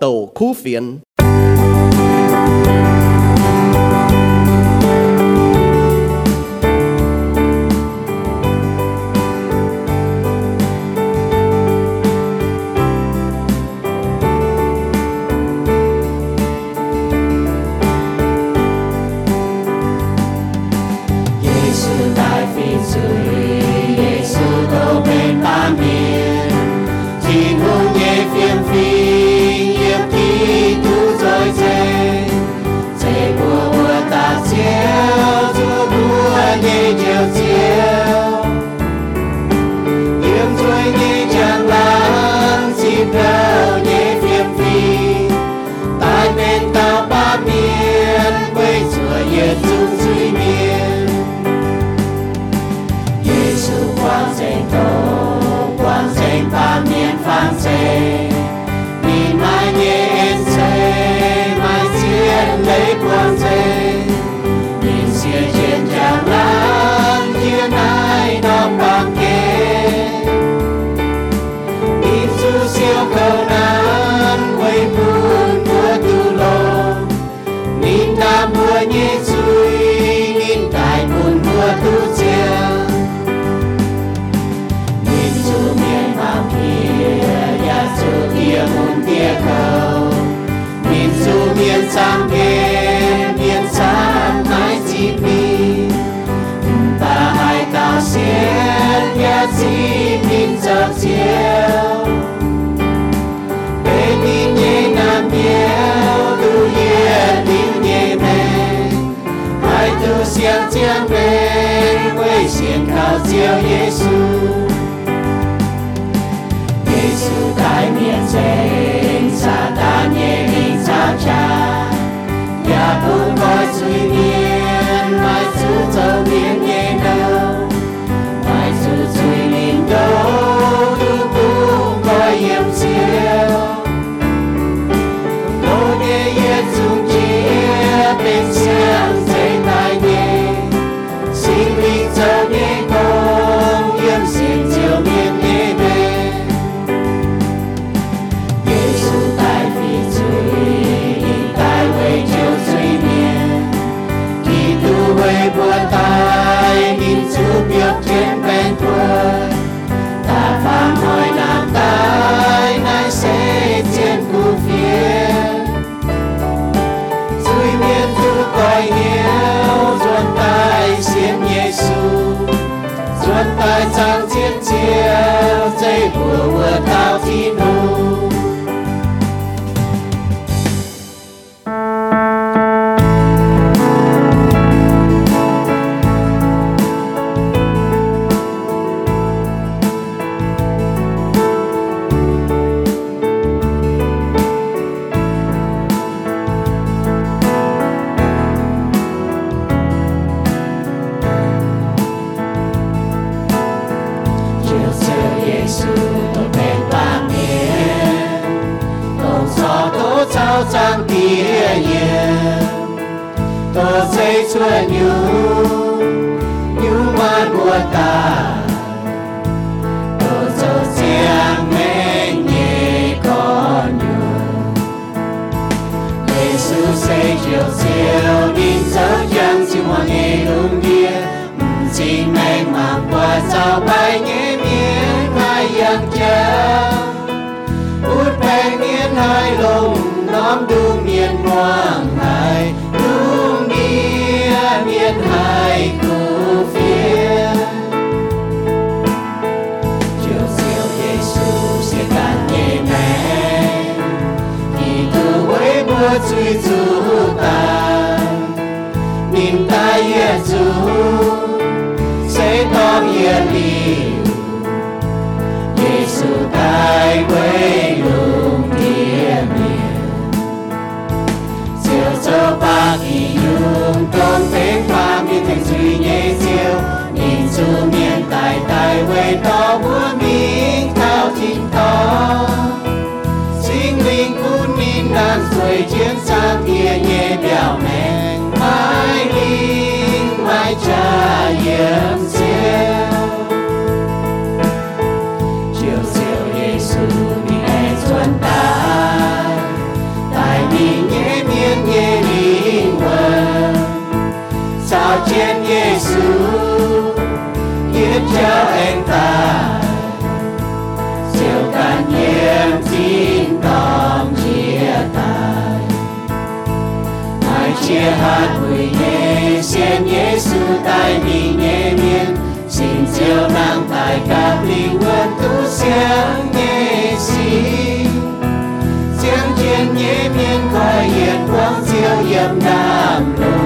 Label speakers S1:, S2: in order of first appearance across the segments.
S1: tổ khu phiền
S2: 耶 cho anh ta. Siêu can nhiễm tin tóm chia tay. Ai chia hát vui nhé xin nhé sư tay mi nhé miên. Xin siêu năng tài cáp linh quân tu sáng nhé xin tiếng chiên nhé miên qua hiền quang siêu yếm nam lối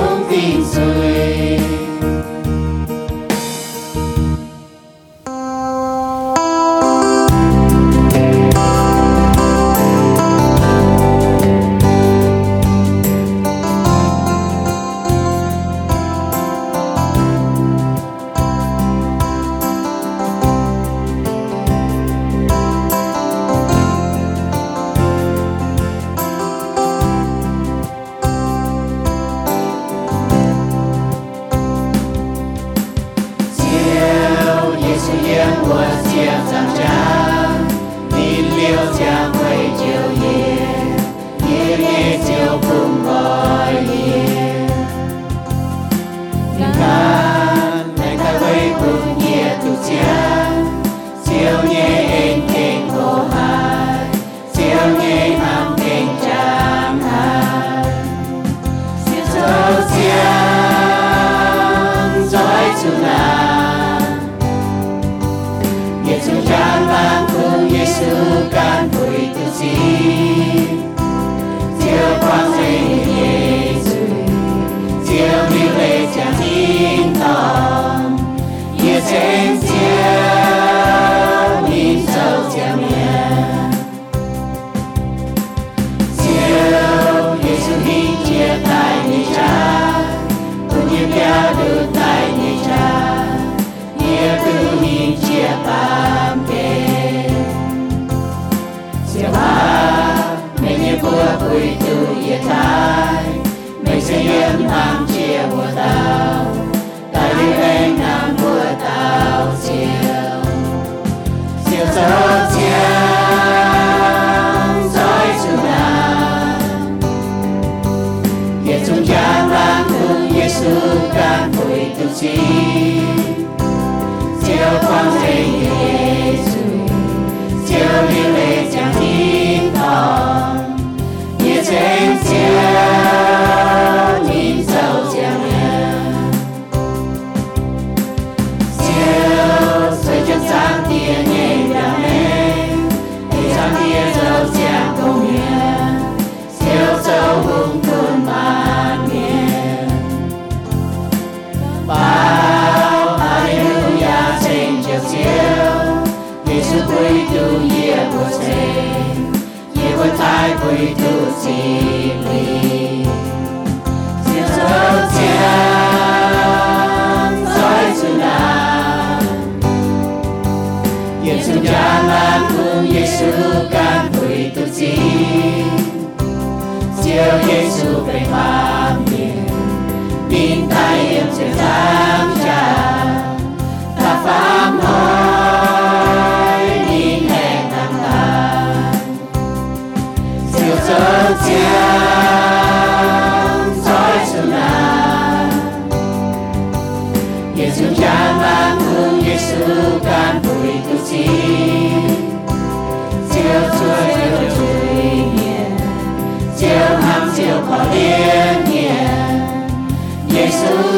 S2: chiều Giêsu về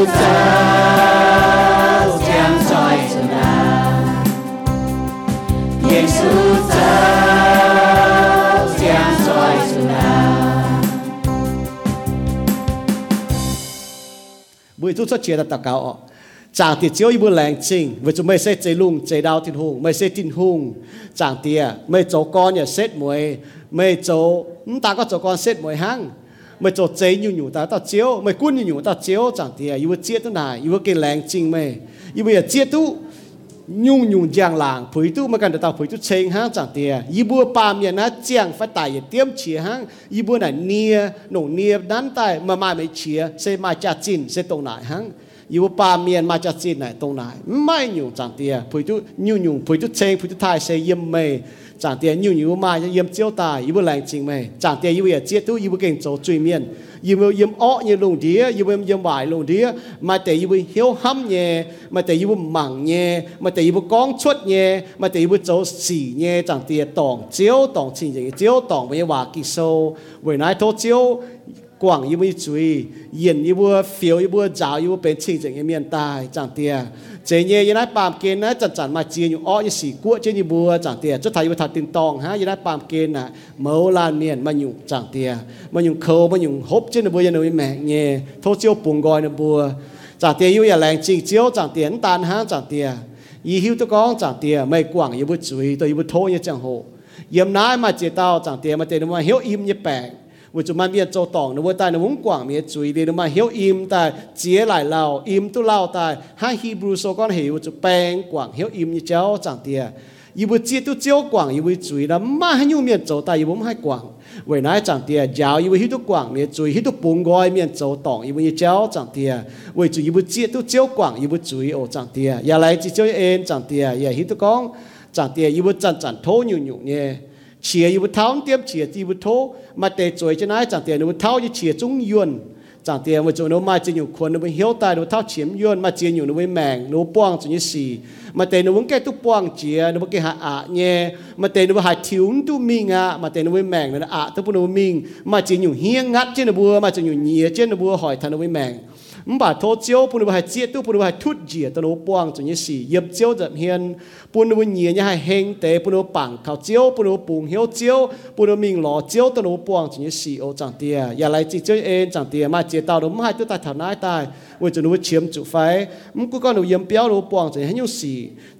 S2: giàu giang soi chân
S3: nào cho chia đặt tạc cao chẳng thì chiếu ibu lành trình với chúng mày sẽ chế lùng chế đau tin hùng. Mày sẽ tin hùng. Chẳng thì mày cháu con nhà xét mày mày cháu ta có cháu con xét mày hăng mày cho chế nhu nhu ta ta chiếu. Mày quân nhu nhu ta, chiếu. Chẳng tiệt à, yêu chết thế này, yêu cái làng chinh mày. Bây giờ chết tu nhung nhung giang làng, phủi tu mà cần được tao phủi tu chênh hang chẳng tiề à. yêu bùa pa miền na giang phải tài tiêm chia hang yêu bùa này nia, nổ nia đan tài mà mai mới chia sẽ mai chặt chín sẽ tông lại hang yêu bua miền mai cha chín này tông lại. Mai à, nhung chẳng tiề phủi tu nhung nhung phủi tu chênh, phủi tu thai sẽ yếm mày chẳng tiền nhiều nhiều mà yếm chiếu tà y bua lành chính mê chẳng tiền y bua chết tu y kinh chỗ truy miên y bua yếm ọ như lùng đĩa y bua yếm bài lùng đĩa mà để y hiếu hâm nhẹ mà để y bua mảng nhẹ mà để y con chuột nhẹ mà để y bua chỗ xỉ nhẹ chẳng tiền tòng chiếu tòng chính chính chiếu tòng với hòa kỳ sâu với nãy thô chiếu quảng yêu mới chú ý yên yêu bùa phiếu yêu bùa giáo yêu bên chính chính cái miền tài chẳng tia chế nhé yên ai bàm kên á chẳng chẳng mà chia những ó như xỉ cua chế như bùa chẳng tia cho thầy bùa thật tình tòng ha yên ai bàm kên à mẫu lan miền mà nhung chẳng tia mà nhung khâu mà nhung hốp trên bùa yên ơi mẹ nhé thô chiêu bùng gọi nè chẳng tia yêu nhà làng chỉ chiếu chẳng tia tàn ha chẳng tia y hiu tôi con chẳng tia mày quảng yêu bùa chú tôi yêu bùa thô như chẳng hộ yếm nái mà chế tao chẳng tia mà tiền mà hiếu im như 我就慢慢做党的，我带那文广面注意的，嘛晓音带接来了，音都老带，哈希伯来说讲系我就变广晓音一招长的，伊不接都招广，伊会注意了，嘛很有面做带，伊不还广，为哪长的，教伊为许多广面注意，许多本外面做党，伊为一招长的，为注伊不接都招广，伊不注意哦长的，也来只招因长的，也许多讲长的，伊不长长头牛牛呢。 เฉียอยู่บนเท้าเตรียมเฉียที่บนโทมาเตะจวยจะนายจางเตียนบนเท้าจะเฉียจุ้งยวนจางเตียนว่าจูโนมาจะอยู่คนบนเฮียวตายบนเท้าเฉียมยวนมาเจียนอยู่นบนแมงนบป้องจุนยี่สีมาเตะนบนแก่ตุป้องเฉียนบนแก่หาอะเน่มาเตะนบนหาถิวตุมิงะมาเตะนบนแมงนั่นอะตุปนบนมิงมาเจียนอยู่เฮียงงัดเจนบัวมาเจียอยู่เหนียเจนบัวหอยทันนบนแมง มบาทเจียวปุนบาเจียตุปุนบาทุดเจียตโนปวงจุนยสีเย็บเจียวจัดเฮียนปุนบุญเยียนยาเฮงเตปุนปังเขาเจียวปุนปุงเฮียวเจียวปุนมิงหล่อเจียวตโนปวงจุนยสีโอจังเตียอย่าไรจิเจียวเองจังเตียมาเจียตาดมให้ตัวตาถานายตายว่าจะนู้เชียมจุไฟมึงกูก็หนูเยี่ยมเปียวหนูปวงจะให้ยูสี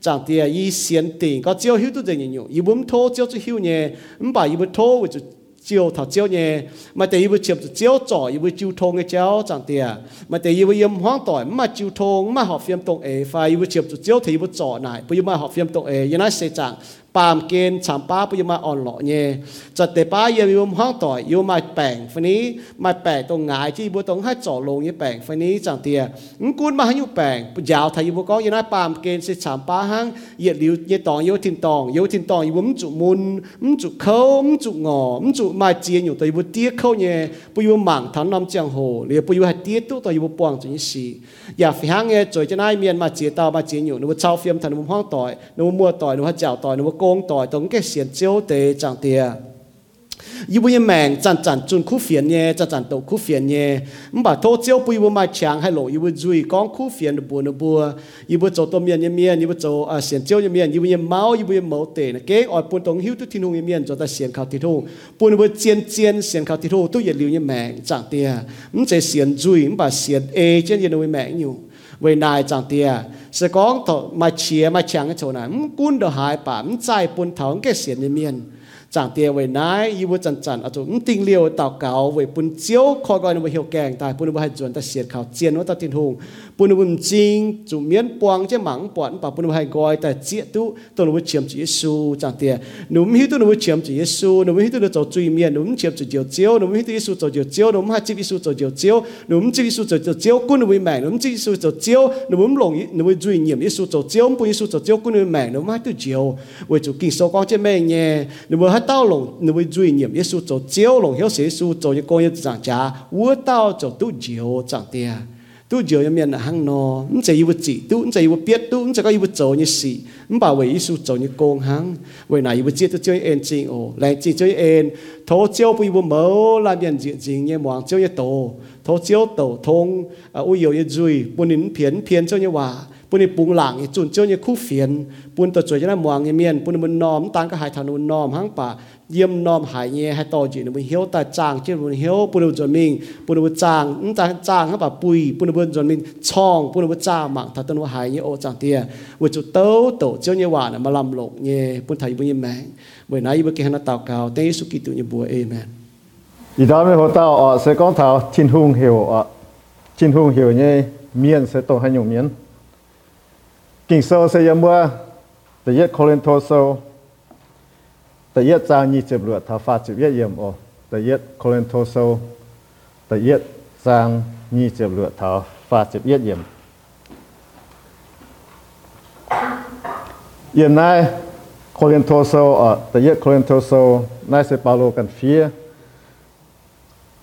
S3: จางเตียยีเสียนติงก็เจียวหิวตัวเจนอยู่ยีบุ้มโทเจียวจะหิวเนี่ยมึงป่ายีบุ้มโทว่าจะ chiều thảo chiều nhẹ. Mà tại yêu chiều chiều trỏ yêu chiều thôn cái chéo chẳng tiề mà tại yêu yếm hoang tỏi, mà chiều thôn mà họ phim tông ấy phải yêu chiều chiều thì yêu trỏ này bây giờ mà họ phim tông ấy như nói sẽ chẳng. ปามเกณฑ์ฉามป้าปุยมาอ่อนหล่อเย่จัดเตป้าเยี่ยมห้องต่อยยูมาแปลงฟันนี้มาแปลงตรงงายที่บัวตรงให้จ่อลงยี่แปลงฟันนี้จังเตียงกุนมาให้ยูแปลงยาวไทยยูบัวก็ยังไงปามเกณฑ์สิฉามป้าห้างเหยียดลิวเยตองยูทินตองยูทินตองยูมจุมุนมจุเขามจุงอมจุมาเจียนอยู่ตัวยูบัวเตี้ยเข้าเย่ปุยหมังทันน้ำเจียงโหเรียปุยให้เตี้ยตู้ตัวยูบัวปวงจุนสีอย่าฟิหางเย่จอยจะได้เมียนมาเจียตามาเจียนอยู่นึกว่าเช่าเฟียมทันนึกว่าห้องต่อยนึกว่ามัวต่อยนึกว่าเจ้าต่อยนึกว่า công tội tổng cái xiên chiếu tế chẳng tiền yêu bây mèn chẳng chẳng chun khu phiền nhé chẳng chẳng tổ khu phiền nhé mà thô chiếu bây bây mai chàng hay lộ yêu bây duy con khu phiền bùa nụ bùa. Yêu bây chỗ tôm miền nhé miền, yêu bây chỗ à xiên chiếu nhé miền, yêu bây máu, yêu bây máu tế nè. Kế ở bùn tổng hiếu tu thiên hùng nhé miền, cho ta xiên khảo thiên hùng bùn bây chiên chiên xiên khảo thiên hùng tu yên liu nhé mèn chẳng tiền mình sẽ xiên duy mà xiên e trên yên nụ mèn nhiều về nài chẳng tia sẽ có thọ mà chia mà chẳng cái chỗ này. Cún đồ hai bà mình chạy buôn tháo cái xiên miên จางเตียไว้นายยิบุจันจันอาจจะติงเลียวตาเก่าไว้ปุ่นเจียวคอยก่อนไว้เหี่ยวแกงตายปุ่นไว้ให้จวนแต่เสียดข่าวเจียนว่าตาตินหงปุ่นไว้จริงจุเมียนปวงเจ้หมังปอนป่าปุ่นไว้ให้กอยแต่เจียตุตัวไว้เฉียมจีเยซูจางเตียหนุ่มหิวตัวไว้เฉียมจีเยซูหนุ่มหิวตัวจะจุยเมียนหนุ่มเฉียมจีเจียวเจียวหนุ่มหิวตัวเยซูจะเจียวเจียวหนุ่มให้จีเยซูจะเจียวเจียวหนุ่มจีเยซูจะเจียวเจียวกุนไว้แมงหนุ่มจีเยซูจะเจียวหนุ่มหลงหนุ่มจุยเงียมเยซูจะเจียวปุ่นเยซูจะเจียวกุนไว้แมงหนุ่มให้ตัวเจียวไว้จุกินโซกองเจ้แม่เงียหนุ่มให้到龙，你会注意念耶稣走九龙，有耶稣走一个月长家，我到走都九长的。 tu giờ em miền là hang nò không chỉ yêu chỉ tu không chỉ yêu biết tu không chỉ có yêu做như gì không bảo vệ Giêsu做như công hang về này yêu chỉ tu chơi en chính ồ ปุ่นปุงหลังจุนเจ้าเนี่ยคู่เฟียนปุ่นตัวจวยจะน่ามวงเมียนปุ่นมันนอมตังก็หายทานุนนอมห้างป่าเยี่ยมนอมหายเงี้ยให้ต่อจีนมันเหี้ยวแต่จางเจ้ามันเหี้ยวปุ่นมันจนมิงปุ่นมันจางนั่นจางจางห้างป่าปุยปุ่นมันจนมิงช่องปุ่นมันจางหมักถ้าต้นว่าหายเงี้ยโอจางเตี้ยวันจุดเต้าโตเจ้าเนี่ยหวานมาลำหลกเงี้ยปุ่นไทยปุ่นยิ้มแมงเมื่อไหนเมื่อกี้ฮันตาวกาวเต้สุกิตุยบัวเอเมน
S4: อีดามเนี่ยหัวเต้าอ่ะเสกก้อนเท้าชินหุงเหี่ยวอ่ะชินหุงเหี่ยวเนี่ยเมียนเสตโตให้หยงเมียน kinh sâu sẽ yếm mưa tự yết cô lên thô sâu tự yết giao nhi chụp lửa thảo phạt chụp yết yếm ô tự yết cô lên thô sâu tự yết giao nhi chụp lửa thảo phạt chụp yết yếm yếm nay cô lên thô sâu ở tự yết cô lên thô sâu nay sẽ bảo lô cần phía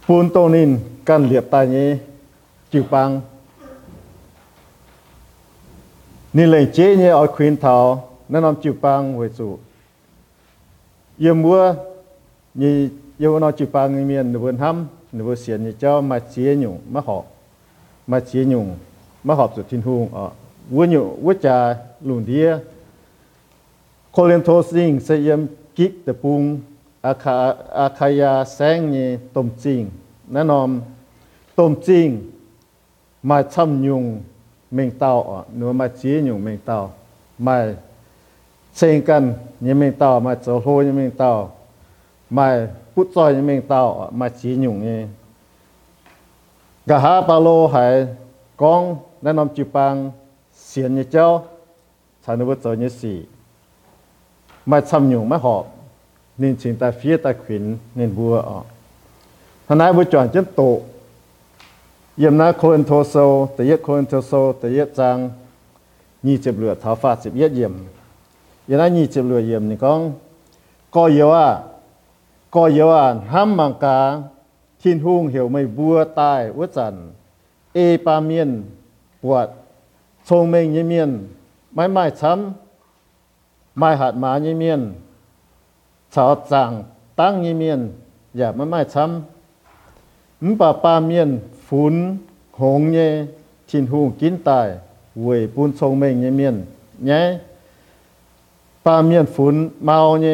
S4: buôn tô nín cần liệp tai nhé chịu băng nín lên chế nhé ở khuyên thảo nên làm chịu băng với chủ yêu mua như yêu nó chịu băng người miền nửa hâm nửa xiên như cho mà chia nhung mà họ mà chia nhung mà họp sự thiên hùng ở vua nhung vua trà lùn đĩa cô lên thô sinh sẽ yếm kích tập bung อาคาอาคายาแสงนี่ต้มจริงแน่นอนต้มจริงมาช่ำยุง เมงเตาอ่ะหนูมาจียุงเมงเตามาเชงกันยังเมงเตามาโจโหยังเมงเตามาพุทซอยยังเมงเตาอ่ ยมนาโคนโทโซแต่เยโคนโทโซแต่เยจังนี่เจ็บเหลือท้าฟาสิบเยเยี่ยมยนานี่เจ็บเหลือเยี่ยมนี่ก้องก็เยว่าก็เยว่าห้ามมังกาทิ้นหุ่งเหี่ยวไม่บัวตายวัจันเอปาเมียนปวดทรงเมงยเมียนไม่ไม่ช้ำไม่หัดหมายเมียนชาวจังตั้งยเมียนอย่าไม่ไม่ช้ำมป่าปาเมียน ฝุ่นหงเยชินหูกินตายเวยปูนทรงเมงยี่เมียนแง่ปาเมียนฝุ่นเมาเย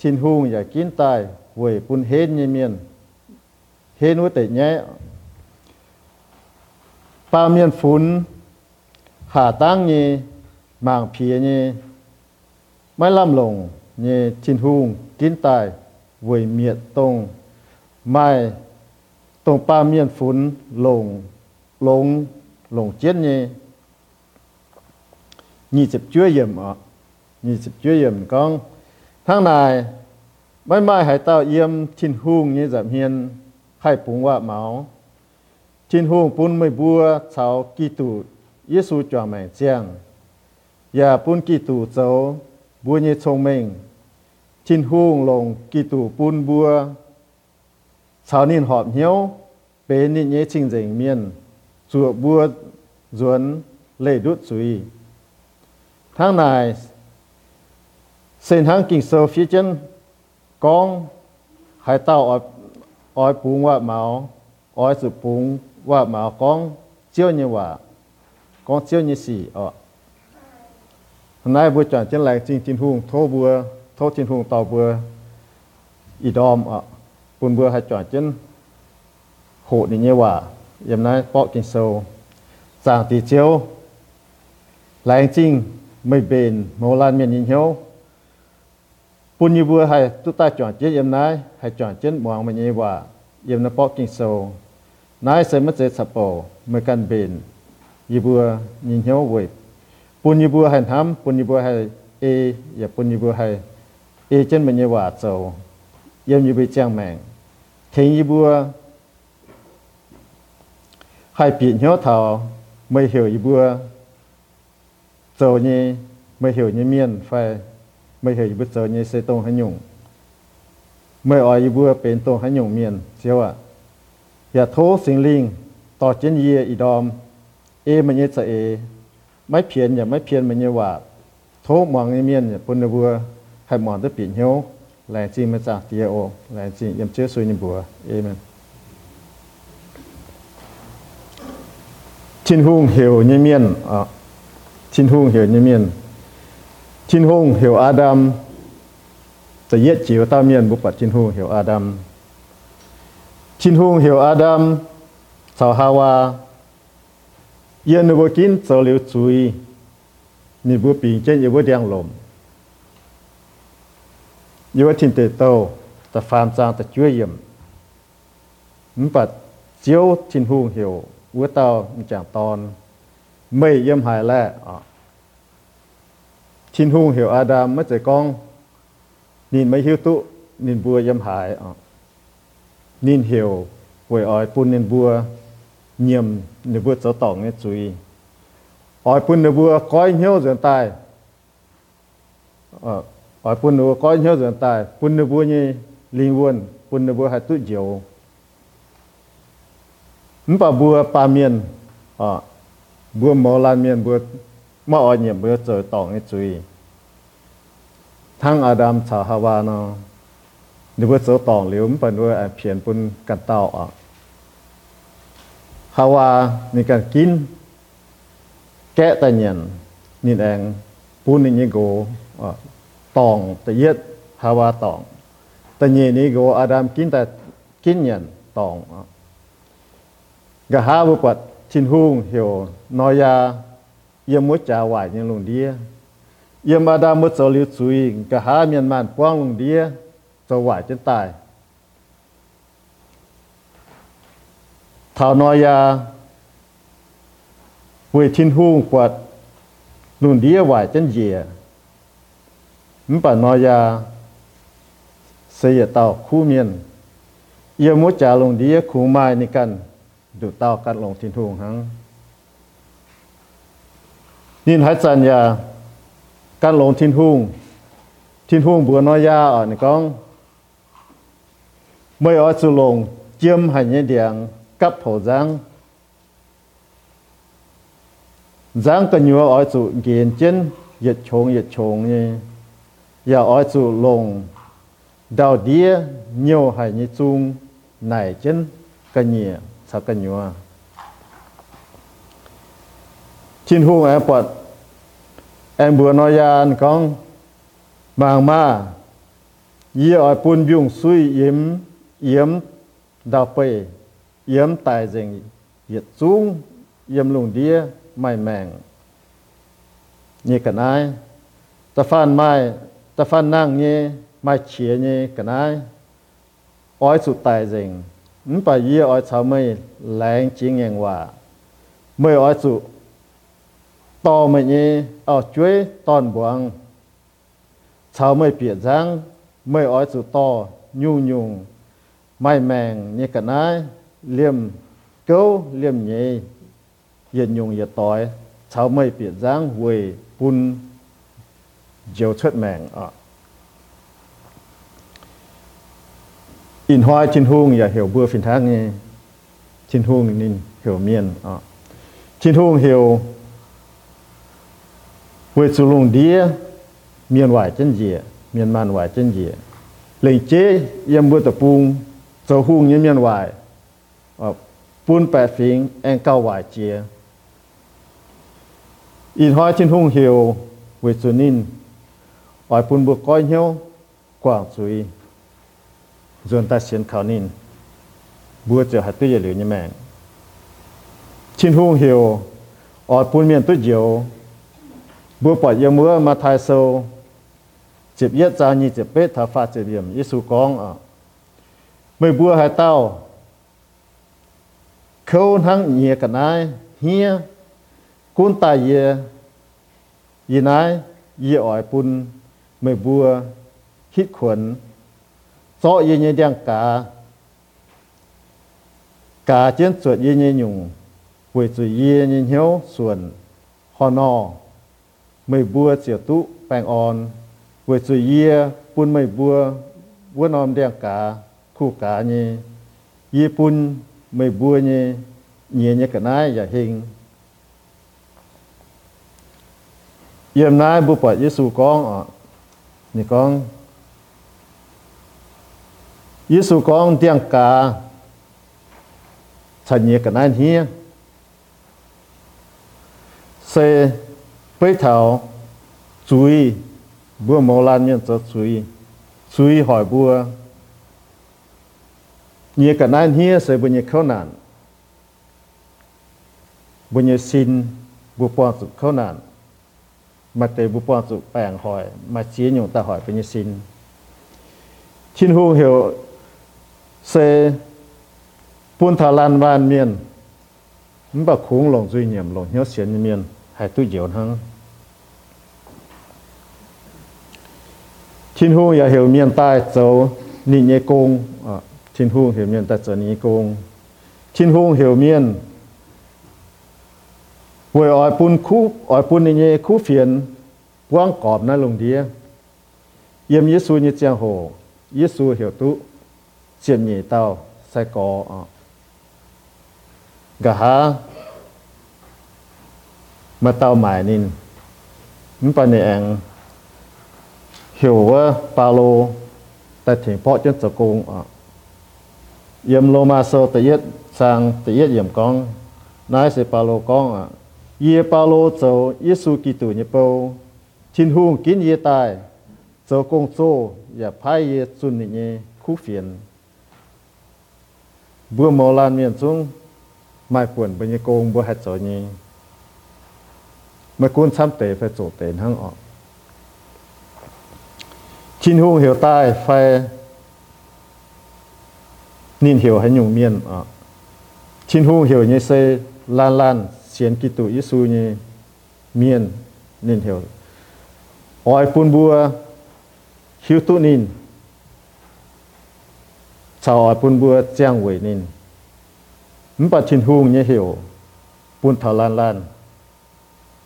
S4: ชินหูอย่ากินตายเวยปูนเฮนยี่เมียนเฮนว่าแต่แง่ปาเมียนฝุ่นหาตั้งเยมางเพียเยไม่ล่ำลง như chín hung kín tài với miệt tông mai tông ba miền phun lồng lồng lồng chết như nhị chụp chúa yểm ạ nhị chụp chúa yểm con tháng này mai mai hải tạo yếm chín hung như giảm hiền hay bùng vạ máu chín hung bún mây bua cháu kỳ tù Giêsu cho mẹ chiang và bún kỳ tù cháu bua như thông minh ชินฮูงลงกีตูปูนบัวชาวนินหอบเหี้ยวเป็นนิเยชิงเจงเมียนจัวบัวจวนเลยดุดสุยทั้งน ายเส้นทางกิ่งโซฟิเจนกองหายเต้าออยออย ปุ่นเบื่อหาจอดจนโหนี่เยว่าย่ำนั้นเปาะกินโซสางตีเจียวหลายจริงไม่เป็นโมลานเมียนยิงเหียวปุ่นยิ่งเบื่อให้ตุตาจอดจนย่ำนั้นให้จอดจนมองมันเยว่าย่ำนั้นเปาะกินโซนายเสมาเจสปอเมื่อกันเป็นยิ่งเบื่อยิงเหียวเวยปุ่นยิ่งเบื่อให้ทำปุ่นยิ่งเบื่อให้เออย่าปุ่นยิ่งเบื่อให้เอเจนมันเยว่าโซ 要预备将命，天一波，海边鸟头没有一波，走呢没有一面费，没有一波走呢是ว很勇，没有一波เหี่ยวยีบัวเจ้ป็น东很勇面，เมียนเจ้าอะอย่าโทษสิ่งลิงต่อเจนเยอีดอม เอมันเยสเอ ไม่เพียนอย่าไม่เพียนมันเยว่าโทษมองเนี่ยเมียนอย่าปุนเบัวให้มองตะปีนเหี้ยว แรงจริงมาจากเตียโอแรงจริงยำเชื่อสุยในบัวเอเมนชินฮุงเหี่ยวเนี่ยเมียนอ่ะชินฮุงเหี่ยวเนี่ยเมียนชินฮุงเหี่ยวอาดัมจะเย็ดจิ๋วตาเมียนบุปผชินฮุงเหี่ยวอาดัมชินฮุงเหี่ยวอาดัมสาวฮาวา yên vô kín cho liu chui ni bu pi trên yêu đang lom yêu thiên tế tàu ta phàm trang ta chúa yểm mình bật chiếu thiên hùng hiểu vua ยวทินเตโตต่ฟานจางแตะจุ้ยยมมันปัดเจียวทินหูเหียวอัวเตาจางตอนไม่เยี่ยมหายแล้วทินหูเหียวอาดามไม่ใจกอง นินไม่หิวตุ นินบัวเยี่ยมหายนินเหียวหวยอ้อยปุ่นนินบัวเยี่ยมเนื้อบัวเจ้าตองเนี่ยจุยอ้อยปุ่นเนบัวก้อยเหี่ยวเสียนตาย hỏi phun nó có nhớ rằng tại phun nó bùa như linh quân phun nó bùa hay tự diệu nó bảo bùa ba miền à bùa mỏ lan miền bùa mà ở nhà bùa trời tỏng cái chui thằng Adam chả hà va nó nếu bùa trời tỏng liều mình phần bùa phiền phun cắn tao à hà va nên cả kín kẽ tay nhận nhìn anh phun như như gỗ à องตะเย็ดฮาวาตองตะเนียนี่โกอาดามกินแต่กินเนียนตองกะฮาบุปัดชินฮุงเหี่ยวนอยาเยี่ยมมุจาไหวยังลงเดียเยี่ยมอาดามมุจโซลิวซุยกะฮาเมียนมันป้องลงเดียจะไหวจนตาย thảo nói ya về thiên hung quạt luôn đĩa vài chân dìa mình bảo nói ya xây tàu khu miền yêu muốn trả lồng đĩa khu mai ni cần đủ tàu cắt lồng thiên hùng hăng nhìn hai chân ya cắt lồng thiên hùng thiên hùng bữa nói ya ở này con mới ở su lồng chiêm hành nhân điện cấp hồ giang. Giang cái nhua ở chỗ kiến chân, yết chồng yết chồng như giờ ở chỗ lồng đào đĩa, nhiều hay như chung này chân, cái nhẹ sao cái nhua chín hùng em bật em vừa nói ra anh con. Bằng ma yi ở bún biung suy yếm yếm đào bể, yếm tài dình yết chung yếm lùng đĩa, mày mèng như cái này, ta phan mai ta phan năng nhé, mai chia nhé, cái này oi sụt tài dình mình phải yê oi chào mày lãng chỉ nghe hòa mày oi sụt to mày nhé, ở chuối toàn buông chào mày biển giang mày oi sụt to nhu nhung mai mèng như cái này liêm câu liêm nhẹ yên nhung yên tối cháu mây biển giang huề bùn diều xuất mèng à. In hoa chín hung ya hiểu bữa phiền thác nghe. Chín hung nên hiểu miền à. Chín hung hiểu về su lùng đĩa miền hoài chân dịa miền man hoài chân dịa lấy chế yếm bữa tập bung cho hung như miền ngoài bún à. bẹt phiến anh cao hoài chia in hoa trên hung hiểu về chủ ninh ở bún bữa coi nhau. Quảng suy. Dồn ta xiên khảo nín. Bữa chờ hạt tuyết liệu như mẹ. Trên hung hiểu. Ở bún miền tuyết diệu bữa bỏ yêu mưa mà thay sâu. Chụp yết ra như chụp bết thả pha chụp yểm Giêsu con à mười bữa hai tao. Khâu hăng nhẹ cả nai, hia. Cuốn tài ye. Ye nai, ye ỏi ไม่บัวคิดขวนซอเย็นเดียงกากาเจียนสวดเย็นยุงป่วยสุยเย็นเหียวส่วนฮอนอไม่บัวเสียตุแปงออนป่วยสวยเยียปุ่นไม่บัวบัวนอมเดียงกาคู่กาเนี่ยปุ่นไม่บัวเนี่ยเยเนี่ยกันนานอย่าเฮงเยี่ยมนายบุปผาเยซูกองอะ 你讲，耶稣讲点家，产业跟咱听，所以背头注意，不毛烂样子注意，注意海不啊？你跟咱听，谁不你靠难？不你信，不帮助靠难。Mà tế bố bọn dụ bèng hỏi mà chia nhung ta hỏi bên như xin Chín hùng hiểu sẽ buôn thả lan van miền mình bảo khung lòng duy nhiệm lòng nhớ xiên như miền hay tu diệu hơn Chín hùng ya hiểu miền tai châu nị nhé công chín hương hiểu miền tai châu nị công Chín hùng hiểu miền วยออยปุนคู่ออยปุนนี่คู่เฟียนว่างกอบนั่นลงเดียเยี่ยมยิสูนี่เจียงโหยิสูเหี่ยวตุเจียนนี่เต้าใส่กออ่ะกะหามาเต้าหมายนินมันปานเองเหี่ยวว่าปาโลแต่ถึงเพาะจนจะโกงอ่ะเยี่ยมโลมาโซตะเย็ดสร้างตะเย็ดเยี่ยมกองนายเสปาโลกองอ่ะ 耶巴罗走耶稣基督尼包，天空见耶带，做工作也派耶尊尼苦phiền，bữa mò lan miền trung mai buồn bên như công bữa hạt rồi nhỉ mà cuốn xăm tệ phải chỗ tệ hăng ọ thiên hung hiểu tai phải nhìn hiểu hay nhung miên ọ thiên hung hiểu như xây lan lan xiên kỳ tụ Giêsu như miền nên hiểu oi pun bua hiu tu nín chào oi pun bua giang wei nín mbà thiên hung như hiểu pun thảo lan lan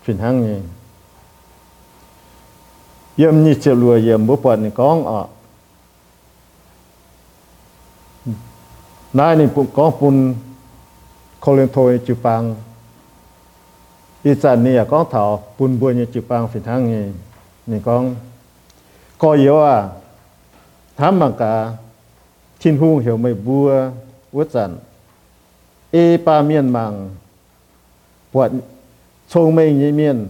S4: phiền hăng như yếm như chịu lùa yếm bố bọt này con ọ nai này pun có pun cô lên thôi chụp bằng อีจันนี่ก็เถาปุนบัวเนี่ยจุปังฝินทางนี่นี่ก็ก็เยอะอ่ะทำมังกาทินหุงเหี่ยวไม่บัววัจันเอปาเมียนมัง ít ra nè con thảo buồn buồn như chụp băng phim hàng ngày nè con, có yếu à? Thám mà cả thiên hung hiểu mấy bùa uất giận ê ba miên màng quật trông mây như miên,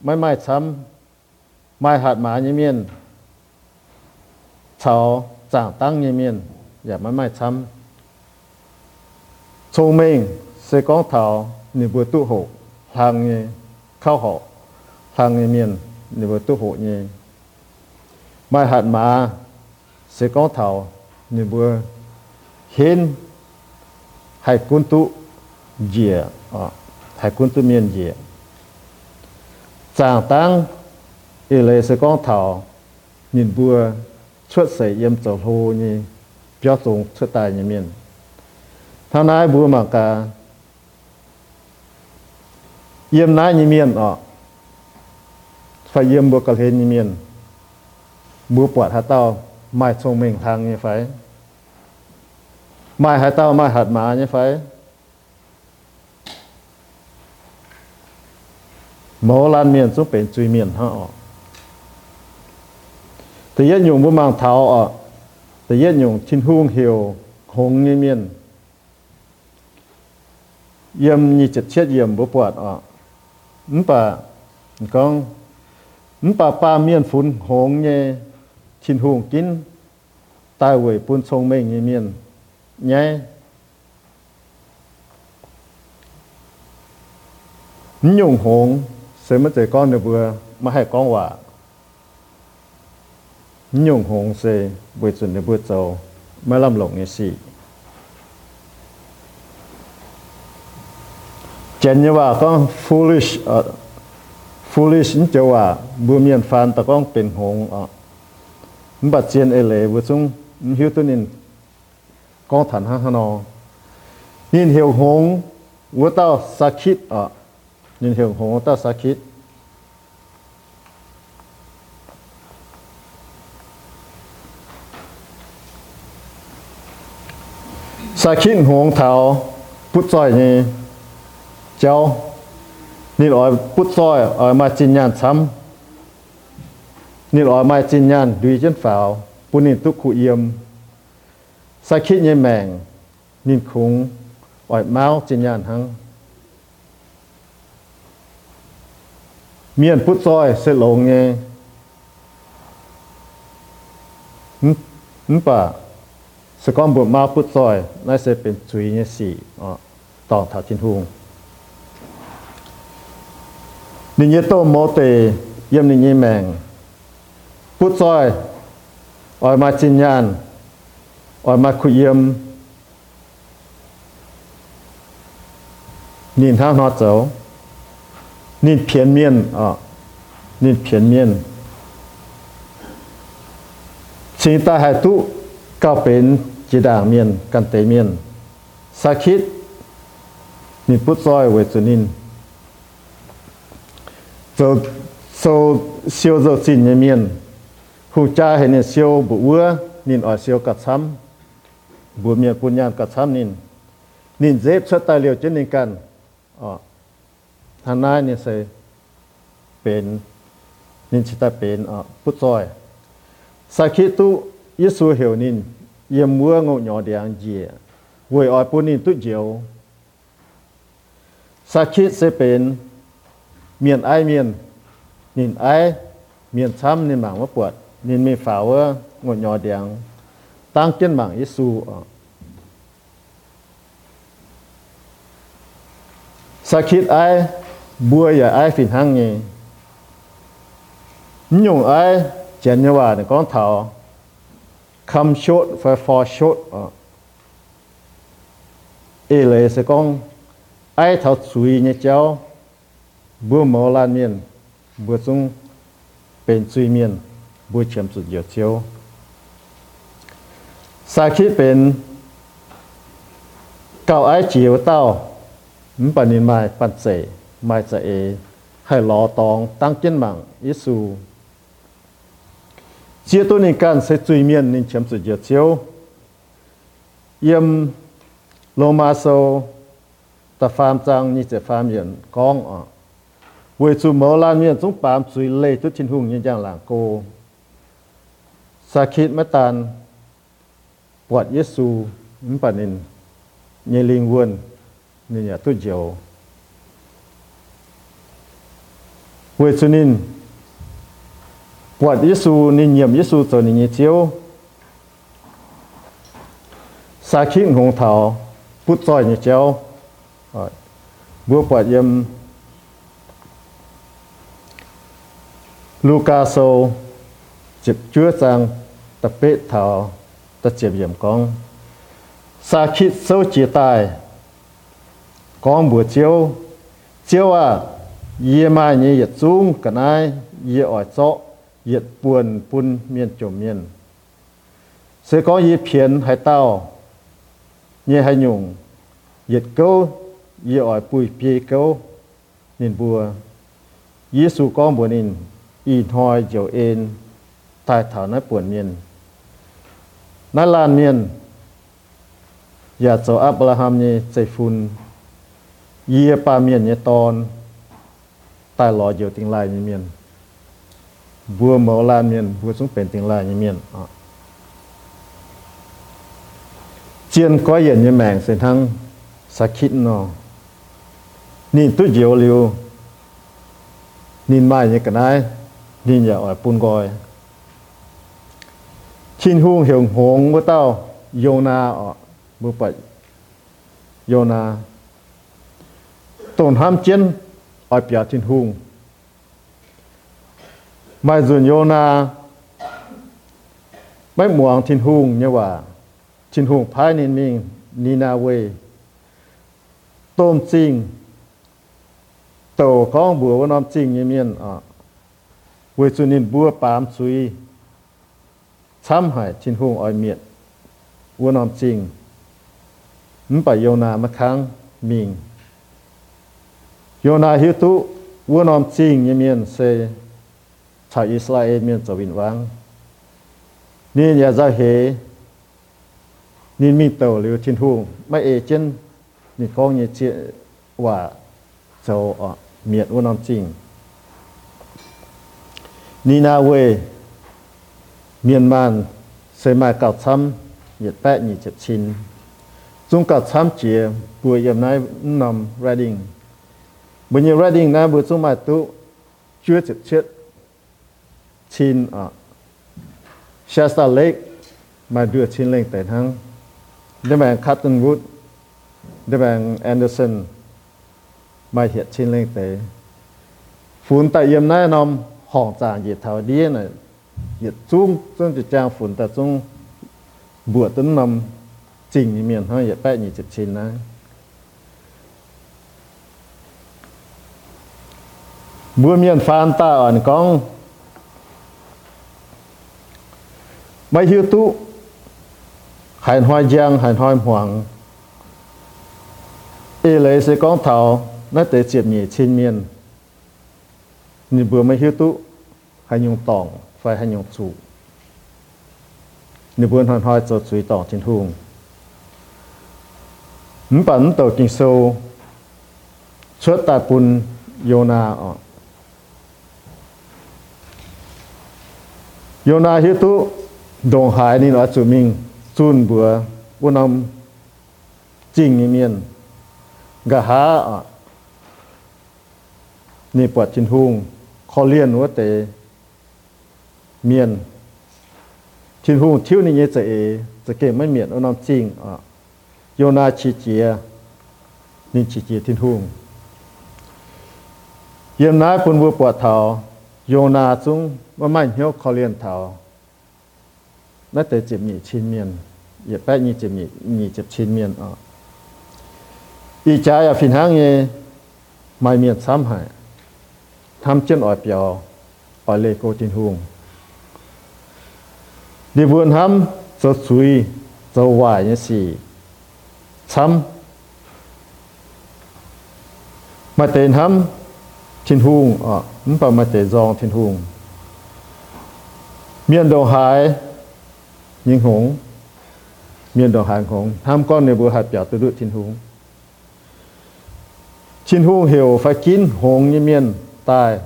S4: mai mai chấm mai hạt má như miên. Cháu giảng tăng như miên dạ mai mai chấm trông mây, sẽ có thảo như bùa tu hộp hàng nghề khao họ hàng nghề miền để vừa tu hộ nghề mai hạt mà sẽ có thảo để vừa hiến hay quân tu dìa ờ, hay quân tu miền dìa. Chàng tăng ý lệ sẽ có thảo nhìn vừa xuất xảy yếm trở hồ như biểu tổng xuất tài như miền. Thằng này vừa mà cả ยี่ยมนายนิเมียนอ่ะไฟเยี่ยมบวกกระเทนนิเมียนบัวปวดหาเต้าไม้ทรงเม่งทางนี่ไฟไม้หาเต้าไม้หัดหมานี่ไฟหมอลานเมียนสุเป็นจุยเมียนฮะอ่ะแต่ยันยุงบุมังเท้าอ่ะแต่ยันยุงชินหุ่งเหี่ยวหงนี่เมียนเยี่ยมนี่จะเชียดเยี่ยมบัวปวดอ่ ứng bà con ứng bà ba miên phun hồng nhé chín hùng kín tai quỷ buôn song mình như miên nhé nhung hồng sẽ mất trẻ con được vừa mà hai con quả nhung hồng sẽ vừa chuẩn được vừa giàu mà làm lộng như si. chân nhưว่าก็ foolish เอ่อ foolish นี่จะว่าบัวเมียนฟันตะก้องเป็นหงอ่ะมันบัดเจียนเอเลบัวซุ เหี่ยวหงวัวเต้าสักคิดอ่ะนินเหี่ยวหงวัวเต้าสักคิดสักคิดหงเท้าพุทธซอยนี่เจ้านี่ลอยพุทธซอยเออมาจินยานซ้ำ นี่ออกมาจินยันดุยจันฝาวปุนินตุขุเอียมสักคิดเยแมงนินคุงออยเมาจินยันหังเมียนพุทธซอยเสลงเงหึหึป่ะสกอมบุมาพุทธซอยน่าจะเป็นจุยเนี่ยสี่อ๋อต่อถาจินหุง นิเยโตโมเตเยี่ยมนิเยแมง พุทธซอยออยมาจินยานออยมาคุยเยี่ยมนินท้านอเจ้านินเพียนเมียนอ่ะนินเพียนเมียนชิงตาหายตุก็เป็นจีด่างเมียนกันเตเมียนสักคิดนินพุทธซอยเวจุนิน so so siêu zo xin nhé miền. Khu cha hay nên siêu bụ ua nên ở siêu cả sắm bụ miền quân nhàn cả sắm nên nên dễ xuất tài liệu trên nền càn ờ thằng này nên sẽ bền. Nên chỉ ta bền, ờ, ở bút rồi. Sau khi tu Giêsu hiểu nên yếm mưa ngộ nhỏ để ăn gì với ở bún nên tu diệu. Sau khi sẽ bền miền ai miền? Nhìn ai? Miền chăm nên mảng mất bột nên mi pháo ngồi nhỏ đèn. Tăng trên mảng Giêsu sa khít ai? Bua ya ai phìn hăng nhỉ? Nhung ai? Chén như vậy con thảo. Come phải phò for short ê lệ sẽ con. Ai thảo suy như cháu? บัวหมอลานเมียนบัวซุงเป็นซุยเมียนบเฉมสุดเดียวเชียวสาคิเป็นเก่าไอจียวเต้ามันปันนินไม้ปันเสไม้จะเอ ให้รอตองตั้งเจนหมังยิสูเจียตัวนี้การเสจุยเมียนนินเฉียมสุดเดียวเชียวเยี่ยมโลมาโซตะฟามจังนี่จะฟามเหยียนกองอะ với chủ mẫu lan miền chúng bám suy lệ chút thiên hùng như dạng làng cô sa khít mất tàn quạt Giêsu những bản nên như linh quân nên nhà tu diệu với chủ nên quạt Giêsu nên nhiệm Giêsu cho nên như chiếu sa khít hùng thảo bút soi như chiếu bữa quạt yếm Luca sâu chịp chúa sang tập bế thảo tập chịp hiểm con sa khít sâu chỉ tài con bùa chiếu chiếu à yê mai như yết dung cả nai yê ỏi chọ yết buồn bun miên trộm miên sẽ có yê phiền hay tao nhê hay nhung yết câu yê ỏi Luca so chụp chúa sang tập bế thảo tập chụp dùm con. Xa khít sâu chỉ tài, con buổi chiều chiều à ye mai như yết dung cả nai ye ỏi chọ yết buồn buồn miên chủ miên. Sẽ có ye phiền hay tao ye hay nhung yết câu ye ỏi bùi pi câu nên bùa. Giêsu con buồn in อินหอยเจียวเอ็น一拖九烟，带头那半面，那拉面，น走阿伯拉น呢，在分，耶巴面呢当，带老有顶า呢面，บัวหมียนเนี่ยตอนไต่หล่อเจียวติงลายเนเมียนบัวสงเป็นติงลายเมียนอะเจียนก้อยเย็นเนี่ยแมงเสีนทั้งสักคิดนอนี่ตุ้ยเดียวเร็วนินไม่ยกันได้ nhìn giờ ở bún gọi chín hung hiểu hong của tao Yona ở bữa bậy Yona tổn ham chiến ở bia chín hung. Mai dùn Yona mấy muang chín hung như vậy chín hung phái nên mình Ninawe tôm chinh. Tổ con bùa với nom chinh như miên à วสุนินบัวปามซุยช้ำหายชินหงออยเมียดวัวนอมจริงมไปโยนามาค้งมิงโยนาฮิตุวัวนอมจริงยเมียนเซชาวอิสราเอลเมียนจวินวังนี่อย่าจะเหนี่มีเต่าหรือชินหงไม่เอเจนนี่กองเนี่ยเจว่าเจ้าเมียดวัวนอมจริง Ninawe Myanmar xây mai cao thăm nhiệt bẹ nhị chập chín dùng cao thăm chìa, bùa yếm nai nằm Reading. Bây giờ Reading na bùa dùng mai tu chưa chập chết chín à Shasta Lake mà đưa chín lên tại thang để bạn Cottonwood, Wood để Anderson mà hiện chín lên tại phun tại yếm nai nằm hàng tràng về thảo điên này về chung chung chỉ trang phun ta chung bùa tấn nằm chỉnh như miền thôi về bảy như chụp chín này bùa miền phan ta ẩn con mấy hiếu tu hành hoa giang hành hoa hoàng y lấy sẽ con thảo nó tới chụp nhị trên miền นี่เบื่อไม่หิวตุให้ยงตองไฟให้ยงสูบนี่เบื่อทันหอยสดสุยตองจินทุงมันปั่นตัวกิงโซชดตาปุนโยนาอ๋อกโยนาฮิตุดงหายนี่นะจุมิงซุนเบื่อวุนำจริงนี่เมียนกะหาอะนี่ปวดชินทุง นั่นแต่เจ็บมีชิ้นเมียนอย่าแป๊ะนี่เจ็บมีมีเจ็บชิ้นเมียนอ่ะอีใจอ่ะฟินห้างเงไม่เมียนซ้ำหายทำเจนอ่ tham chân ở bèo ở lệ cô tin hùng. Đi vườn ham cho suy cho vải như gì chăm mà tên ham tin hùng ở nó bảo mà tên dòng tin hùng. Miền đầu hải nhưng hùng. Miền đầu hải hùng. Ham con này vừa hạt bèo tự đựng tin hùng. Tin hùng hiểu phải kín hùng như miền tài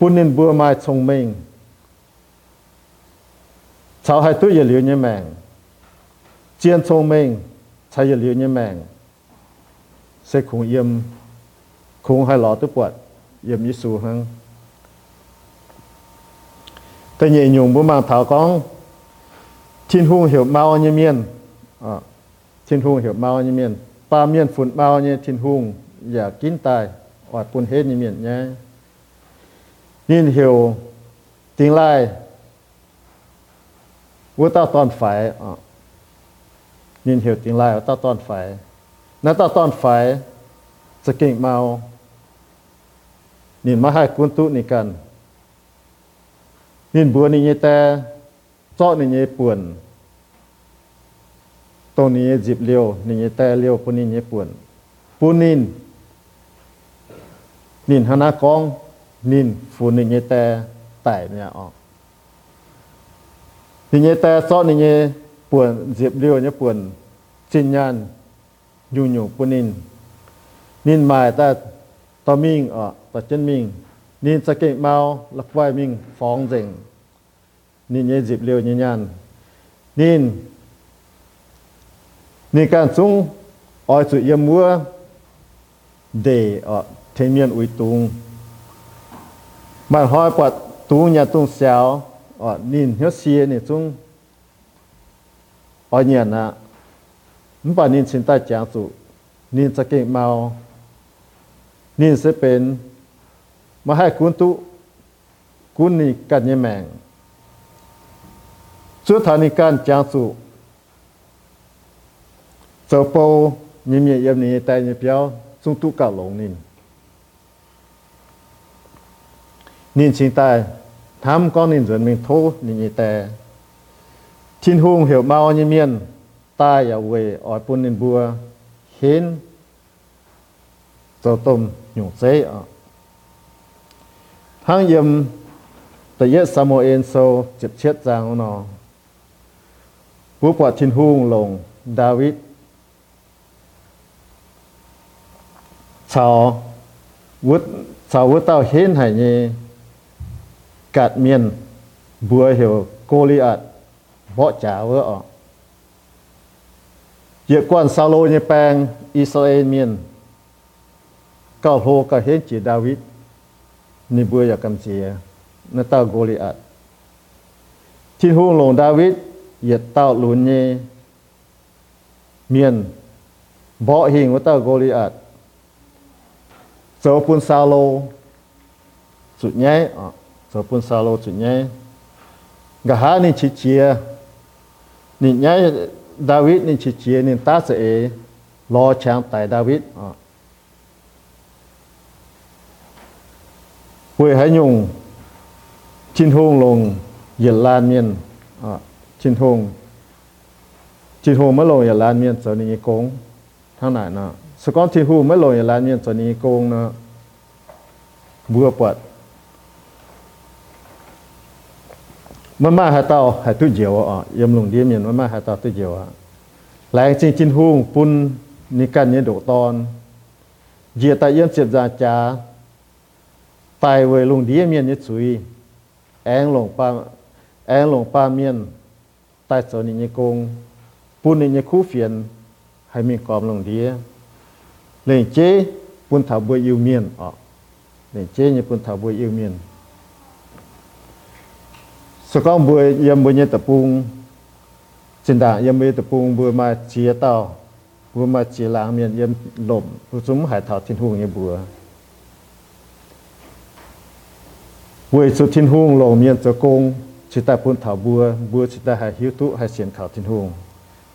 S4: bún nên bữa mai thông minh cháu hai tuổi giờ liều như mèng chiến thông minh cháu giờ liều như mèng sẽ khủng yếm khủng hai lọ tức bọt yếm như sù hăngแต่nhẹ nhung bố mang thảo con thiên hùng hiểu mau như miên à, thiên hùng hiểu mau như miên ba miên phun mau như thiên hùngอย่ากินตายอดปุ่นเฮ็ดnhư miên nhé nhìn hiểu tiếng lai ว่าต้าตอนไฟอ่ะยินเหี่ยวจริงไรว่าต้าตอนไฟนั่นต้าตอนไฟจะเก่ง hin hiểu tiếng lai vô ta toàn phải nhìn hiểu tiếng lai ta toàn phải nó ta toàn phải sẽ kinh mau nhìn mà hai cuốn tụ này cần nhìn bữa này như ta cho này như buồn tông này dịp liều này như ta liều ปุ่นนี้นี่ปุ่นปุ่นนินนินหนากอง nín phụ nữ nhé ta tại nhà ở thì nhé tè so nị nhé buồn, diệp liêu nhé buồn, trên nhàn, nhu nhu của nín nín mai ta tao miên ở ta chân miên nín sa kệ mau lập vai miên phóng rình nín nhé diệp liêu nhé nhàn. Nín nín càng sung oi sự yếm mua để ở thế miên uy tung ยตุงเสียว ờ nhìn hiếu xia này chung ở nhà na mình bảo nhìn xin ta giảng chủ nhìn sẽ kinh mau nhìn sẽเป็นมาให้คุณตุคุณนี่กันยังแมงสุดท้ายในการ nên xin ta tham con nên dẫn mình thô nên như ta tin hùng hiểu bao nhiêu miền ta ở về ở bên nên bùa, hiến cho tôm nhung dễ ở. Thang yếm tự yết Samuel so chụp chết giang nó vũ quả tin hùng lồng David. Chào vút chào vút tao hiến hải nhì? gạt miền bùa hiểu, cô li ạt bỏ trả vỡ ọ. Dựa quan sao lô như bang Israel miền Cao hô cả hết chỉ David Nhi bùa giả cầm chỉ Nó dạ tao gô li ạt. Thì hôn lồn David Dựa tao lùn nhê. Miền Bỏ hình của tao gô li ạt. Giờ phun sao lô, Sụt nháy ọ rồi pun sa lô chủ nhé gà há nên chỉ chia. Nên nhé David nên chỉ chia nên ta sẽ e. lo chàng tại David. À. Quê hãy nhung chín hôn lùng dệt lan miên. À. Chín hôn chín hôn mới lùng dệt lan miên rồi nên cống thang này nè. Sau con chín hôn mới lùng dệt lan miên rồi nên cống nè vừa bật mà mà hà tàu hà tu diệu à yếm lùng điếm yếm mà mà hà tàu tu diệu à lại chính chính hung pun ni can nhớ độ ton diệt tại yếm siết ra cha tại về lùng điếm yếm nhớ suy anh lùng pa anh lùng pa miên tại sở ni công pun ni nhớ khu phiền hay mình còn lùng điếm lên chế pun thảo bùi yêu miên à chế nhớ pun thảo bùi yêu miên Sekarang buai yang punya tepung cinta yang punya tepung buai ma chia tao buai ma chia lang mian yang lom kusum hai tao tin hung yang buai buai su tin hung lom mian cho công chỉ ta phun thảo bùa bùa chỉ ta hai hiếu tu hai xiên khảo tin hung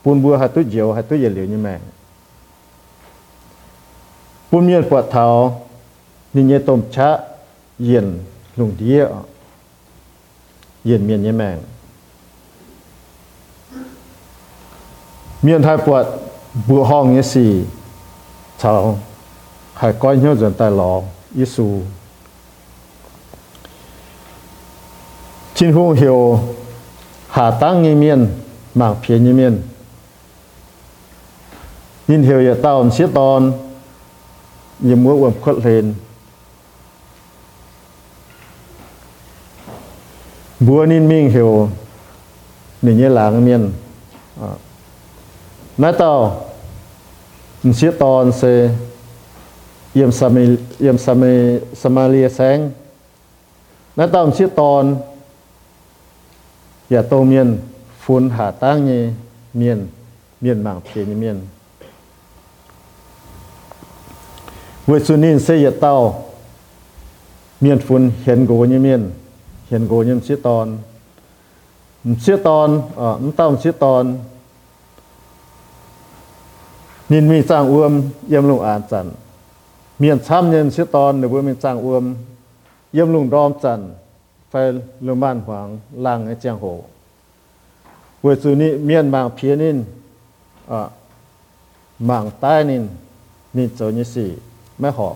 S4: phun bùa hai tu diều hai tu dẻ liều như mẹ phun miên quạt thảo nhìn nhẹ tôm chá yên lùng địa yên miên như mạng miên thái bột bù hong như gì cháu hãy coi nhau dần tài lọ Giêsu chính phủ hiểu hạ tăng như miên mạng phía như miên nhìn hiểu ya tao xiết đòn như mỗi quần khuất lên buanin ming hiểu nên như là cái miền nói tàu chia tòn se yếm sami yếm sami, samalia sáng nói tàu chia tòn giả tô miền phun hạ tăng như miền miền mạng thì như miền với sunin se giả dạ tàu miền phun hiện gỗ như miền hiền gồ nhân sĩ tôn, sĩ tôn ờ mắm tao sĩ tôn, nhìn mi trang uom yêm lùng an chẳng miền tham nhâm siết ton nếu mi trang uom yêm lùng đom chẳng phải lùng ban hoàng lang cái chàng hồ vừa xử ni miền mạng phía nín ờ mạng tai nín nín chỗ như sĩ mẹ họ.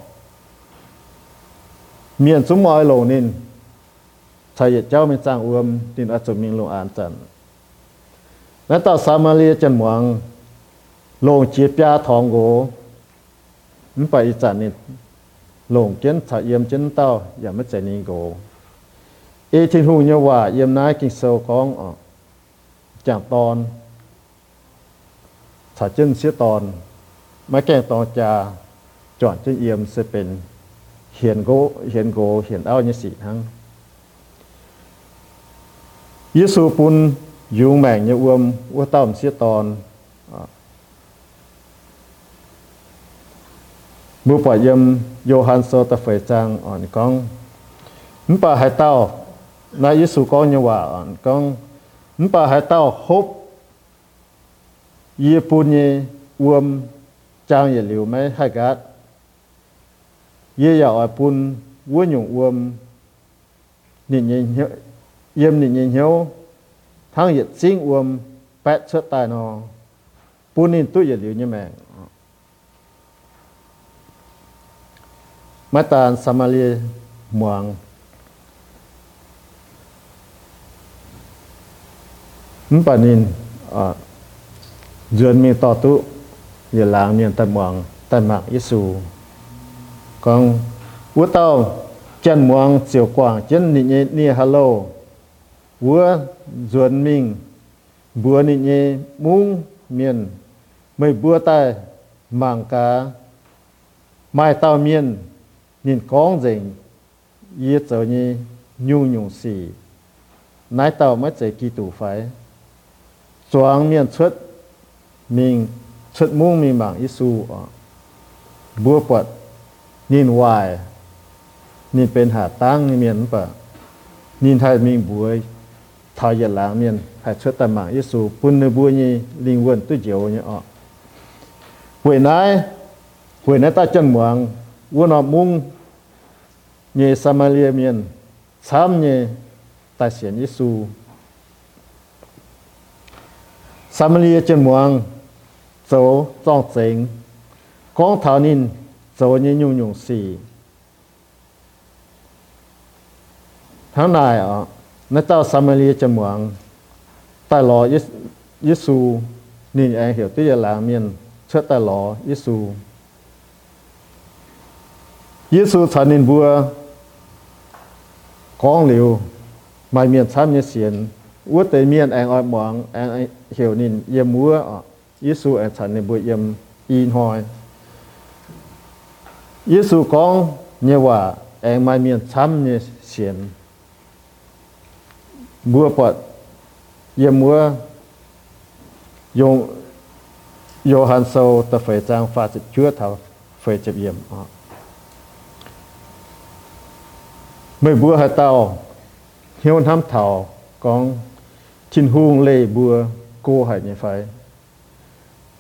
S4: Miền xuống mọi lầu nín บ้านหวังล่างไอ้เจียงโหเวสุนี้เมียนบางเพียนินอ่ะบางใต้นินนินโจนิสี่ไม่หอบเมียนสมมอยโลนินชายเ จ้ามีจางอวมตินอาจจะมีลงอ่านจันและต่อสามาเลียจันหวังลงเจียบยาทองโกมันไปอีจันนี่ลงเจนถาเยี่ยมเจนเต้าอย่าไม่ใจนี้โกเอทินหูเยว่าเยี่ยมนายกิงโซของออกจากตอนถาเจนเสียตอนมาแก่งตอนจา chọn cho yếm sẽเป็นเหียนโกเหียนโกเหียนเอาเนี่ยสี่ทั้งยิสูปุนยุงแม่งเนี่ยอวมว่าต้อมเสียตอนบุปผายมโยฮันโซตะเฟยจังอ่อนกองนป่าหายเต้านายยิสูก็เนี่ยว่าอ่อนกองนป่าหายเต้าฮบยีปุนเนี่ยอวมจางอย่าเหลียวไม่ให้กัด ye ya oi pun wo nyung uom ni nyi yếm ni nhìn hiểu thang yết sinh uom bẹt chết tai nó bún in tu yết liu như mẹ mà tàn samali muang mpanin à, duyên mi to tu giờ làm niệm tâm muang tâm mạng Giêsu con ú tao chân muang chiều quảng chân ni ni hello vua duẩn mình bùa nị nhẹ mung miền mây bùa tai màng cá mai tao miền nhìn con rình yết trở như nhung nhung xì nái tàu mới chạy kỳ tủ phải choáng miền xuất mình xuất mung mình bằng isu bùa quật nhìn hoài nhìn bên hạ tăng miền bờ nhìn thay mình bùi thao giờ láng miền hay xuất tâm mạng isu bún nơi bùi như linh quân tu diệu như ọ. Buổi nay buổi nay ta chân muang quân họ mung như Samaria miền sám như ta xiển isu Samaria chân muang dấu trong chính con thảo nín dấu như nhung nhung xì tháng này ở nó tao Samaria chân muang tại lo Giêsu nín anh hiểu tới giờ miền trước ta lo Giêsu Giêsu thần nên vua con liu mai miền tham như xiên uất tới miền anh ai mong anh hiểu nên yếm múa Giêsu anh thần nên vua yếm in hoài Giêsu con như ว่า anh mai miền tham như xiên bùa bọt yếm mưa dùng Johann Sâu ta phải trang pha chữ chứa thảo phải chụp yếm mấy bữa hai tàu hiếu tham thảo con chín hung lê bữa cô hải như phải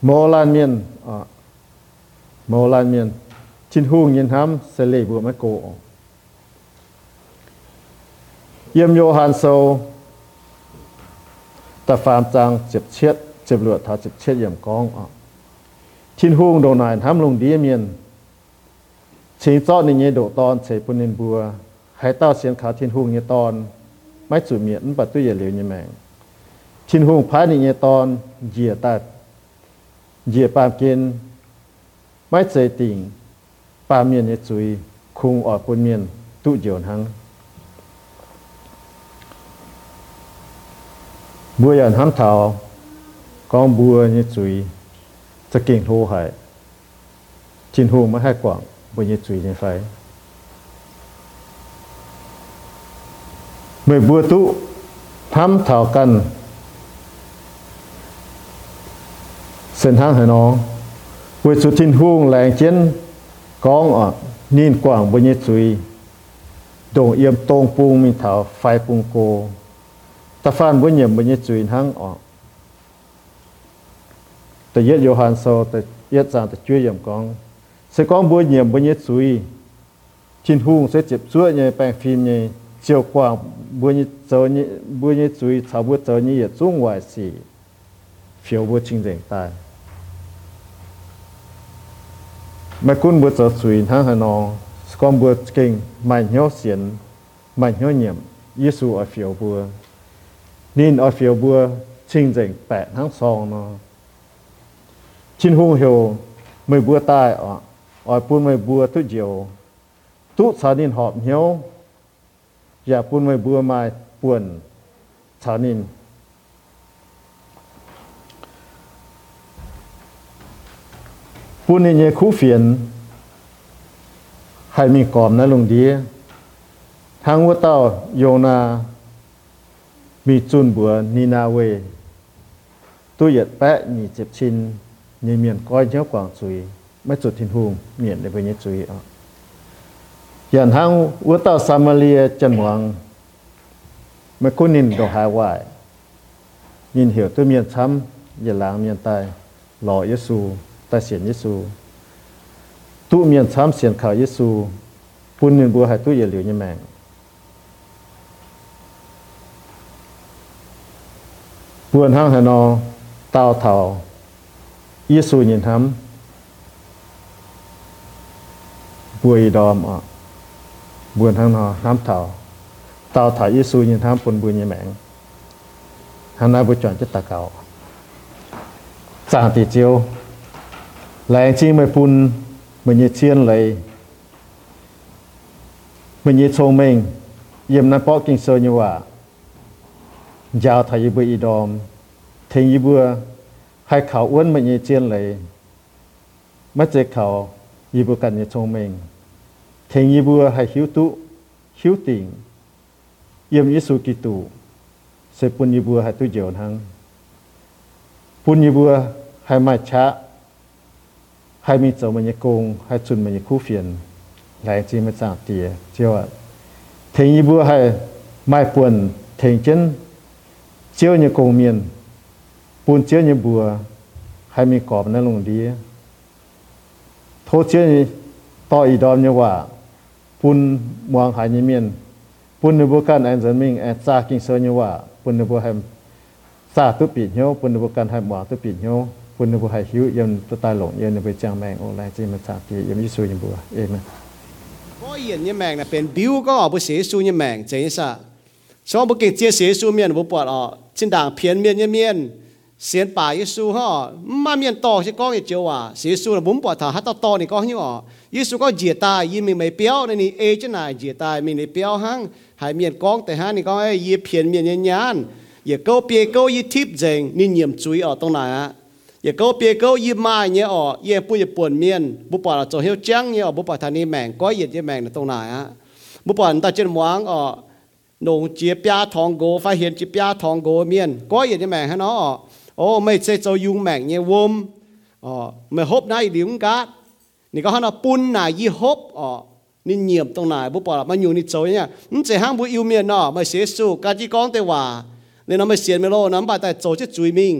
S4: mô lan miên à mô lan miên chín hung nhìn tham sẽ lê bữa mấy cô yếm yo Hàn Sâu Ta Phạm Trang Chịp chết, Chịp Lụa Thá Chịp chết yếm Cong ạ. Thiên Hùng Đồ Nài Hàm Lùng Đĩa Miền. Chính Chó Nì Nhê Độ Tôn Chế bún Nên Bùa. Hải Tao Xuyên Khá Thiên Hùng Nhê Tôn Máy Chủ miền, bắt Tuy Yê Liêu Nhê mèng, Thiên Hùng Phá Nì Nhê Tôn Dìa Ta Dìa Phạm Kiên. Máy Chế Tình Bà Miền Nhê Chùi Khung Ở bún Miền Tụ Dồn Hăng บัวยันทำามเท้ากองบัวนี่จุยจะเก่งโทหายจินหูไม่ให้กว่างบัวนี่จุยในไฟเมื่อบัวตุทำามเท้ากันเส้นทางให้น้องเวสุทินหูแหลงเช่นกองอะนิ่งกว่างบันยิสุยโดงเอี่ยมตรงปูงมีเถาไฟปุงโก ta phan bên nhầm bên nhé chuối hăng ọ ta yết yêu hàn sâu ta yết giang ta chưa yếm con sẽ con bên nhầm bên nhé chuối thiên huông sẽ chụp chuỗi nhé bang phim nhé chiều qua bữa như giờ nhé bữa như chú ý chào bữa nhé yết trung ngoài xì phiếu bữa chính diện tài mà cũng bữa giờ chú hăng hà nó con bữa kinh mà nhau xiên mà nhau nhiệm Giêsu ở phiếu bữa nên ở phía bùa chinh dành bẹt tháng sau nó. Chín hung hiểu, mười bùa tai ở ở bùn mười bùa tu diều tu sa nên họp nhau giờ bùn mười bùa mai buồn sa nên bùn nên khu phiền hay mình còn nó lùng đi thang vua tao yona มีจุนบัวนีนาเวตู้เหยีดแปะมีเจ็บชินนี่เมียนก้อยเจ้ากว่างจุยไม่จุดทินหูเมียนในไปเนี่ยจุยอะยานหางวัตาสามาเลียจันหวังไม่คุ้นนินดอหาวายยินเหี่ยวตัวเมียนช้ำอย่าลางเมียนตายหล่อเยซูตายเสียนเยซูตู้เมียนช้ำเสียนข่าวเยซูปุ่นหนึ่งบัวหายตู้อย่าเหลียวยี่แมง buồn hang hà nó tao thảo Giêsu nhìn hắm bùi đòm ạ buồn thang nó hám thảo tao thảo Giêsu nhìn tham bồn bùi nhìn mạng hắn nói bùi chọn chất ta cầu chàng tỷ chiêu lại chi mới phun mình như chiên lấy mình như thông mình yếm nam bó kinh sơ như vậy ยาวทายบุอีดอมเทงยีบัวให้เขาอ้วนมันยีเจียนเลยมาเจเขายีบัวกันยีชงเมงเทงยีบัวให้หิวตุหิวติงเยี่ยมยิสุกิตุเสปุญยีบัวให้ตุเจียวทั้งปุญยีบัวให้มาชะให้มีเจ้ามันยีโกงให้จุนมันยีคู่เฟียนหลายจีมาจากเตียเจียวเทงยีบัวให้ไม่ปวนเทงเจน เจียวเนี่ยกงเมียน ปูนเจียวเนี่ยบัวให้มีกรอบนั่นลงดีโทษเจียวต่ออีดอมเนี่ยว่าปูนมวงหายเนี่ยเมียนปูนในบัวกันแอนเซนมิงแอนซา
S3: กิงเซอร์เนี่ยว่าปูนใน
S4: บัวให้ซาตุปี
S3: เหียวปูนในบัวกันให้หมวตุปีเหียว
S4: ปูนในบัวให้หิว
S3: ยั
S4: นตายหลงยันในบัวจาง
S3: แมงโอไลจี
S4: มันซาตียันยิ
S3: สุยันบัวเอเห็นเนี่ยแมงน我人一命咧，變表哥話會寫เสี，ยสู，เมียน只寫ป咩人冇搏哦。ชินด่างเพียนเมียนยี่เมียนเสียนป่าเยซูฮะมาเมียนต่อใช่ก้องเจียวว่าเสียสูนะบุ้มปอดถาฮัตต่อต่อนี่ก้องนี่อ๋อเยซูก็เจียตายยี่มีไม่เปี้ยวในนี่เอจะไหนเจียตายมีในเปี้ยวหังหายเมียนก้องแต่ฮะนี่ก็ไอ้ยี่เพียนเมียนยันยันอย่าเก้าเปียเก้ายี่ทิพย์เจงนี่เยี่ยมจุยออกตรงไหนอะอย่าเก้าเปียเก้ายี่มาเนี่ยอ๋อเยี่ยปุยปวนเมียนบุปผาเราจะเฮียวจังเนี่ยอ๋อบุปผาทานี่แมงก็เหยียดยี่แมงในตรงไหนอะบุปผาตาเจนหวังอ๋อ nông chia bia thong gỗ phải hiện chia bia thong gỗ miền có gì mẹ hả nó ô mấy sẽ cho dùng mẹ như vôm ờ mày hốp này điểm cáนี่ก็ฮันเอาปุ่นนายยี่ฮบอ๋อนี่เงียบตรงไหนบุปผามันอยู่นี่โจเนี่ยมันจะห้างบุอิวเมียนเนาะมาเสียสู้การที่ก้องแต่ว่าเนี่ยเราไม่เสียไม่โลน้ำไปแต่โจจะจุยมิง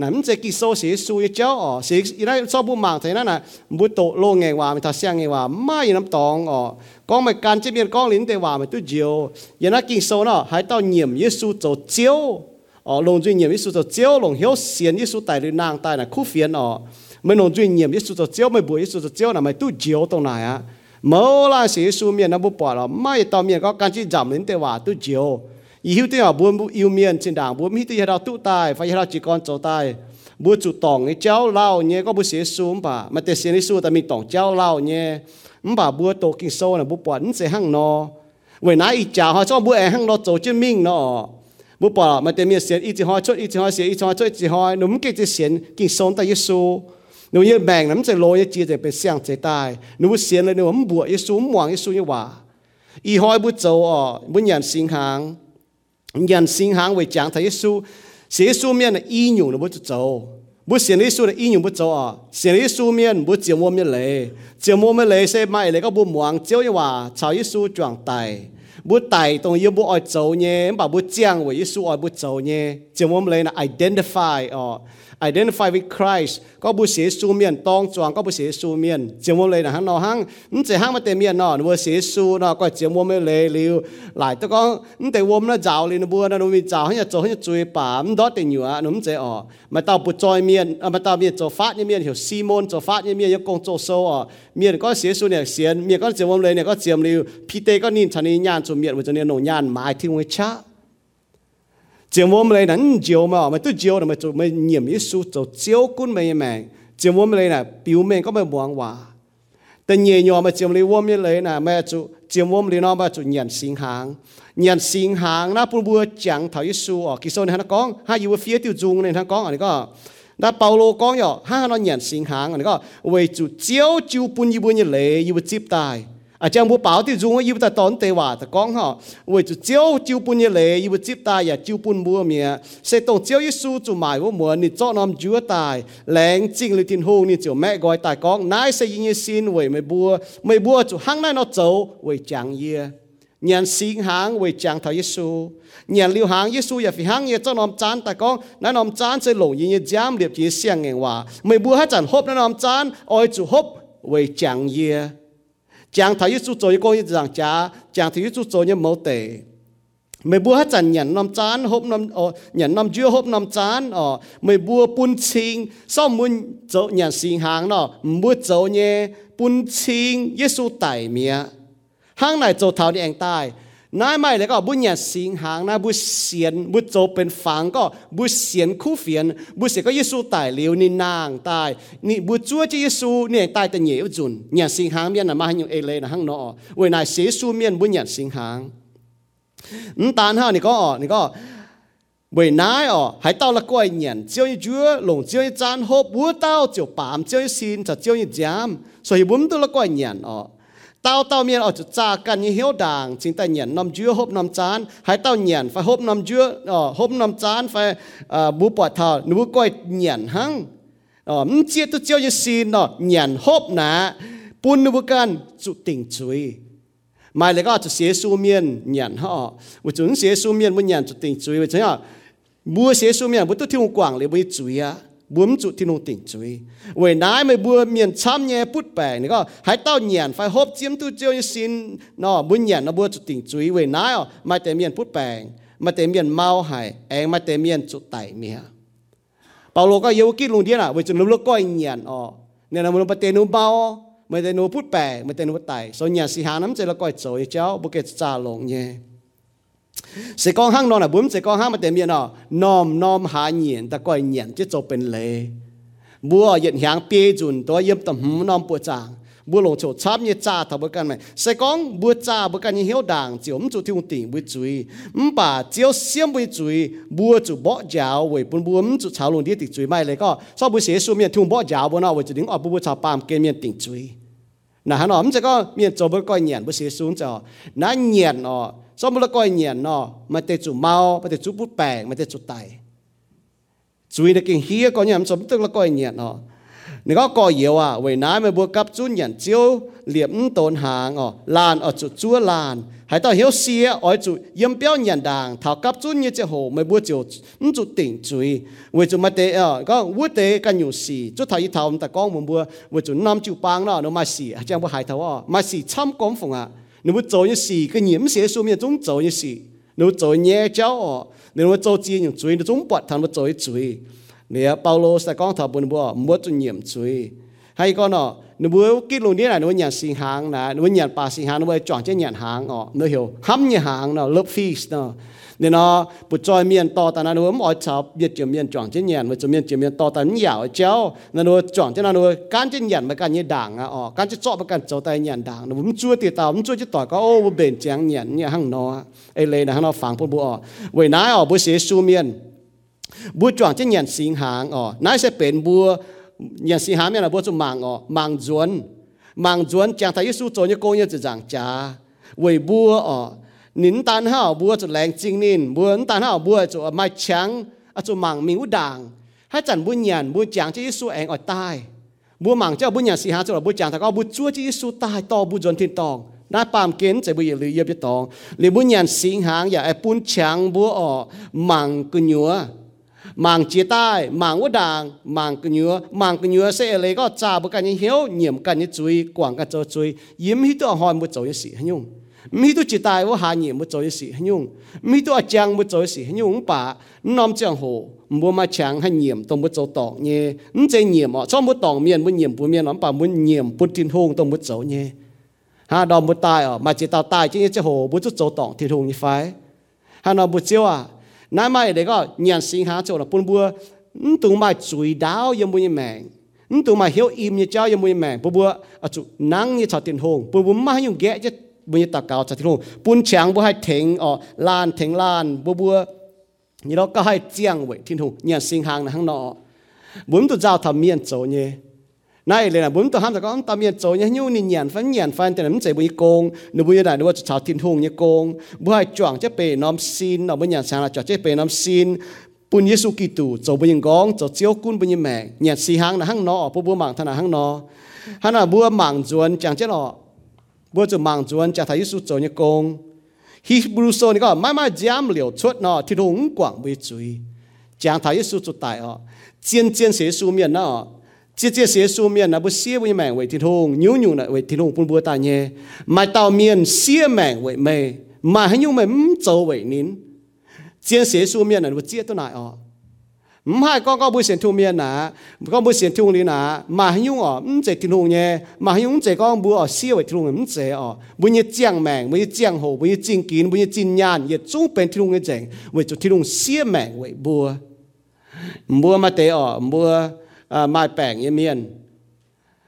S3: นั่นมันจะกิโซเสียสู้เจ้าอ๋อเสียอีได้ชอบบุมังเท่านั้นน่ะบุโตโลงไงว่ามันทัศยังไงว่าไม่น้ำตองอ๋อ con mày can chế biến con lính tề hòa mày tu diều giờ nó kinh sâu nó, hãy tao nhiệm Giêsu tổ chiếu. Ở lòng duy nhiệm Giêsu tổ chiếu, lòng hiếu xiên Giêsu tại đi nàng tại là khu phiền ở ờ. mày lòng duy nhiệm Giêsu tổ chiếu mày bùi Giêsu tổ chiếu là mày tu diều tông này á. Mơ là sĩ Giêsu miền nó bút bỏ là mày tao miền có can chế giảm lính tề hòa tu diều ý hiếu tề hòa buồn bu yêu miền trên đảng buôn hiếu tề hòa tu tài phải hòa chỉ con chỗ tài bữa chủ tòng cái cháu lao nhé, có bữa sĩ Giêsu mà. Mà tề sĩ Giêsu ta mình tòng cháu lao nhé bà bùa tổ kinh sâu là bùa bỏ nó sẽ hăng nó vậy nãy ít chào họ cho bùa em hăng nó tổ chứ mình nó bùa bỏ mà tên miệng xiên ít thì họ chốt ít thì họ xiên ít thì họ chốt ít thì họ nó cái chỉ xiên kinh sâu ta Giêsu nếu như bèn lắm sẽ lôi chia sẽ bị sang sẽ tai. Nếu xiên lên nếu bùa Giêsu mỏng Giêsu như vậy y hoi bút châu ở bút nhận sinh hàng nhận sinh hàng về chẳng thấy Giêsu Giêsu miệng là y nhủ nó bút châu 不信耶稣的应用不做啊，信耶稣面不折磨面嘞，折磨面嘞是买那个不忙，就一话朝耶稣状态，不带动又不爱做呢，把不讲为耶稣爱不做呢，折磨面嘞呢 identify 哦、啊。identify with Christ ก็บุเสียสูเมียนตองจวงก็บุเสียสูเมียนเจียมเลยนะฮันนอฮังนจะฮังมาเตเมียนนอนัวเสียสูนอก็เจียมไม่เลยลิวหลายตะก็นแต่วมนะจ้าวลินบัวนะนุมีจ้าวให้จะให้จะจุยป่ามันดอติอยู่อ่ะนุมจะอ๋อมาเตาปุจอยเมียนมาเตาเมียนจะฟาดเนี่ยเมียนเหี่ยวซีมอนจะฟาดเนี่ยเมียนยังกงโจโซอ๋อเมียนก็เสียสูเนี่ยเสียนเมียนก็เจียมเลยเนี่ยก็เจียมลิวพี่เตก็นินชันนี่ยานจุเมียนมันจะเนี่ยหนูยานหมายที่วิชา chỉ muốn lấy nắn chiều mà mà tôi chiều là mà tụi mình nhiệm ý số cho chiếu quân mày mày chỉ muốn lấy là biểu mình có mày buồn hòa, tên nhẹ nhỏ mà chỉ lấy vốn mới lấy là mẹ chú chỉ muốn lấy nó mà chú nhận sinh hàng nhận sinh hàng nó bu bu chẳng thấy số ở kia sau này nó con, hai yêu phía tiêu dùng này nó con, anh đây có. Đã bảo lô có nhỏ ha nó nhận sinh hàng anh đây có. Vì chú chiếu chiếu bún như bún như lấy yêu chip tài à chẳng bố bảo thì dùng yêu ta tốn tê hòa ta con họ vì chú chiếu chiếu bún như lệ yêu chip ta ya chiếu bún mua mía. Sẽ tổng chiếu yêu su chú mãi vô mua ni cho nom chúa tài lẹng chinh lưu thiên hùng ni chú mẹ gọi tài con nãy sẽ yên xin vì mày bùa mày bùa chú hăng nãy nó chấu vì chẳng yên nhận xin hàng vì chẳng thọ Giêsu nhận liu hàng Giêsu và phi hăng như cho nom chán ta con nó nom chán sẽ lủng như giám điệp chỉ xiang nghe hòa. Mày bùa hát chẳng hốp nó nom chán, ôi chú hốp vì chẳng yên chàng thấy chú rồi cô rằng cha chàng thấy chú rồi như mẫu tệ mày bua hết chẳng nhận năm chán hôm năm ờ nhận năm chưa hôm năm chán ờ mày bua bún xin sau muốn chỗ nhận sinh hàng nó mua chỗ nhé bún chinh Giêsu tại mía hàng này chỗ thảo đi anh tai นายไม่แล้วก็บุญญาสิงหางนะบุเสียนบุโจเป็นฝังก็บุเสียนคู่เฟียนบุเสียก็ยิสูตายเลียวนี่นางตายนี่บุจัวจะยิสูเนี่ยตายแต่เหนียวจุนญาสิงหางเมียนมาให้อยู่เอเลยนะห้างนอเวนายเสียสูเมียนบุญญาสิงหางนตานห้านี่ก็นี่ก็เวนายอ๋อให้เต้าละก้อยเหนียนเจียวยี่จัวหลงเจียวยี่จานหบบัวเต้าเจียวปามเจียวยี่ซีนจะเจียวยี่จามสวยบุ้มตัวละก้อยเหนียนอ๋อ tao tao miên ở chỗ cha cần như hiếu đàng chính ta nhận năm chúa hộp năm chán. Hãy tao nhận phải hộp năm chúa ờ hộp năm chán phải ờ bố bỏ thờ nếu coi nhận hăng. Ờ mình chia tôi chiếu như xin nó nhận hộp nà bún nếu can chủ tình chuối mai lại có chủ xế su miên nhận họ. Và chúng xế su miên muốn nhận chủ tình chuối và chẳng à, mua xế su miên muốn tôi thiếu quảng lấy bố chuối á บุ้มจุดที่นุ่งติ่งจุยเว้นายไม่บัวเมียนช้ำแย่พุดแปลงนี่ก็หายเต้าเหยียนไฟฮบเจียมตู้เจียวสินนอบุญเหยียนนบัวจุดติ่งจุยเว้นายอ๋อมาแต่เมียนพุดแปลงมาแต่เมียนเมาหายเองมาแต่เมียนจุดไตเมียเปาโลก็เยวกินลุงเดียน่ะเว้จนลุกก้อยเหยียนอ๋อเนี่ยนะมันปะเตนูเบาไม่แต่นูพุดแปลงไม่แต่นูไตส่วนเหยียนสิหาน้ำใจละก้อยโจยเจ้าบุกเกจ่าลงเนี่ย sẽ con hăng nó là bướm, sẽ con hăng mà tiền miệng nó nom nom hạ nhiễn ta coi nhiễn chứ cho bên lề. Bùa hiện hàng bia dùn, tôi yếm tầm hм nom bùa chàng bùa lồng chỗ chắp như cha thảo bữa căn này sẽ con bùa cha, bữa căn như hiếu đàng chiếu ấm chủ thiêu tỉnh bùa chuối ấm bà chiếu xiêm bùa chuối bùa chủ bỏ giáo với bùn bùa ấm chủ cháo lồng đi tỉnh chuối mai lấy có sau bùa xế xuống miệng thiêu bỏ giáo bùa nào với chủ đứng ở bùa cháo pam kê miệng tỉnh chuối nà hắn ấm sẽ có miệng chỗ bữa coi nhiễn bùa xế xuống cho nà nhiễn ở ờ, สมมติก็เงียนเนาะมาเตจุเมามาเตจุปุดแปลงมาเตจุไตจุยเด็กเฮียก็เนี่ยมันสมมติก็เงียนเนาะนี่ก็ก่อเยียวอ่ะเวน้ำมาบวกกับจุนยันเจียวเหลี่ยมต้นหางอ๋อลานอ๋อจุจัวลานให้ต่อเหียวเสียอ๋อจุยิ่มเปี้ยวยันด่างเท่ากับจุนยี่เจ้าโหไม่บัวเจียวมันจุติ่งจุยเวจุมาเตะอ๋อก็วัวเตะกันอยู่สี่จุดท้ายเท่าแต่ก้องมันบัวเวจุน้ำจิวปางเนาะเนาะมาสี่จังบัวหายเท่าอ๋อมาสี่ช่ำก้มฝงอ่ะ nếu做一事个严写书面总做一事，nếu做嘢教哦，nếu做字用嘴，你总不谈不做一嘴。你啊，保罗是讲头本不，唔好做严嘴。hay con nó nếu bữa cái luôn này là nếu nhà sinh hàng là nếu nhận ba sinh hàng nếu chọn cho nhận hàng ọ ờ, nếu hiểu hâm nhận hàng nó lớp fees nó nên nó bút trôi miền to ta nó mỗi cháo biết chữ miền chọn trên nhận mà chữ miền chữ miền to ta nó dẻo cháu nó nó chọn cho nó nó can trên nhàn mà can như đảng à ờ can trên chọn mà can cháu tay nhận đảng. Nó muốn chua thì tao muốn chua chứ tỏi có ô bền trắng nhận như hàng nó ấy lên là hàng nó phẳng phụ bùa vậy nãy ở bữa sẽ su miền bữa chọn trên nhận sinh hàng ờ nãy sẽ bền bùa nhà sĩ há là bố cho mạng ở mạng duẩn mạng duẩn chẳng thấy Giêsu cho như cô như chỉ giảng cha với bùa ở nín tan hao bùa cho lạnh chính nín bùa nín tan hao bùa cho mai trắng à cho mạng mình u đàng hai chẳng bùa nhàn bùa chẳng cho Giêsu ảnh ở tai bùa mạng cho bùa nhà sĩ há cho là bùa chẳng thằng có bùa chúa cho Giêsu tai to bùa duẩn thiên tòng น้าปามเกณฑ์จะบุยหรือเยียบจะตองหรือบุญญาณสิงหางอย่าไอปุ้นช้างบัวออมังกุญยัว mang chia tai mang quá đàng mang cái nhớ mang cái nhớ sẽ lấy có cha bữa cái hiếu nhiễm cái như chui quảng cái cho chui yếm hít tôi hỏi một chỗ như sĩ hay nhung. Mi tu chỉ tai wo hạ nhiễm một chỗ như sĩ hay nhung. Mi tu chàng một chỗ như sĩ hay nhung bà. Nằm chàng hồ mua mà chàng hay nhiễm tôi một chỗ tỏng nhé nhưng chơi nhiễm ở, cho một tỏng miền một nhiễm bốn miền lắm bà, muốn nhiễm bốn tin hùng tôi một chỗ nhé ha đòm một tai ở, mà chỉ tao tai chứ như chơi hồ bốn chút chỗ tỏng tin hùng như phái. Ha nó một chiêu à nãy mai để có nhận sinh hạ chỗ là bún bùa tụi mày chửi đáo yếm bùi mèn tụi mày hiểu im như cháu yếm bùi mèn bùa bùa à chú nắng như chào tiền hùng. Bùa bùa mà hiểu ghé chứ bùi như tạc cao chào tiền hùng. Bún chàng bùa hay thỉnh ở ờ, lan thỉnh lan bùa bùa như đó, có hay chiang vậy, thiên hùng. Nhận sinh hàng là hàng nọ. Bốn tụi giao thầm miên chỗ nhé này là bốn tàu ham tàu con tàu miền chỗ nhá. Nhu nhìn nhàn phán nhàn phán, tên nắm chế bùi công. Nụ bùi đại nếu cho chào thiên hùng như công. Bùi chọn chế bề nom xin nó bùi nhàn sáng là chọn chế bề nom xin. Bùn Giêsu Kitô chỗ bùi gong chỗ chiếu cun bùi mẹ. Nhàn si hàng là hang nọ, bùi bùi mảng thân là hang nọ. Hắn là bùi mảng duân chẳng chế nọ bùi chỗ mảng duân chả thấy Giêsu chỗ như công. Hebrew so này có mãi mãi giam liều chốt nọ, thiên hùng quảng bùi chui chẳng thấy Giêsu chỗ tại họ chiến chiến sĩ su miền nọ chia chia xế su miền là bố xía với mảng vậy thì thùng nhú nhú là vậy thì thùng bún bùa ta nhé mà tàu miền xía mảng vậy mề mà hay nhú mày mắm châu vậy nín. Chia xế su miền là bố chia tôi lại ọ. Mắm hai con con bố xén thu miền nà, con bố xén thu lý nà, mà hay nhú ọ mắm chế thì thùng nhé mà hay nhú chế con bố ở xía vậy thì thùng mắm chế ọ. Bố như chiang mảng bố như chiang hồ, bố như chinh kín, bố như chinh nhàn nhiệt chung bên thì thùng cái chèn vậy thì thùng xía mảng vậy bùa bùa mà tế ọ bùa bữa mai bèn như miền,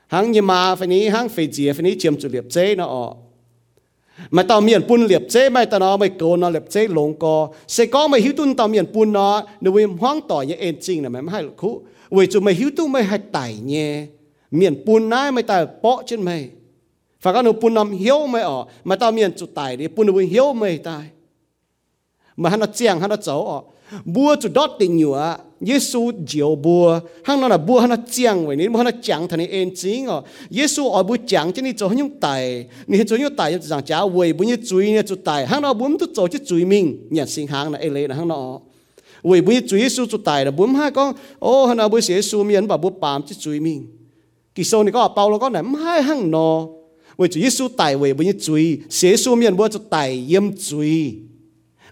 S3: hàng như mà phải ní hàng phải gì phải ní chiếm chủ liệp chế nó. Ở, mà tao miền bún liệp chế mày tao nó mày cố nó liệp chế lồng co. Sẽ có mày hiếu tuân tao miền bún nó nếu mày hoang tỏ như em chính là mày không hay khú vì chúng mày hiếu tu mày hay tải nhé. Miền bún nái mày tao bỏ trên mày. Phải có nó bún nằm hiếu mày ở mà tao miền chủ tải đi bún nó hiếu mày tai mà hắn nó chiang hắn nó cháu ở. Bua chủ đót tình nhựa Giêsu diệu bùa hăng nó là bùa hăng nó chiang vậy nên hắn nó chẳng thành en chính ngọ Giêsu ở bùa chẳng cho nên cho những tài. Nên cho những tài rằng trả về bùa như chuối e như chủ tài. Hăng nó bùm tu cho chứ chuối mình. Nhận sinh hàng là ele là hăng nó về bùa như chuối Giêsu chủ tài là bùm hai con. Ô hăng nó bùa Giêsu miền bà bùa bám chứ chuối mình. Kỳ sau này có Paulo có này hai hăng nó về chủ Giêsu tài về bùa như chuối Giêsu miền bùa chủ tài yếm chuối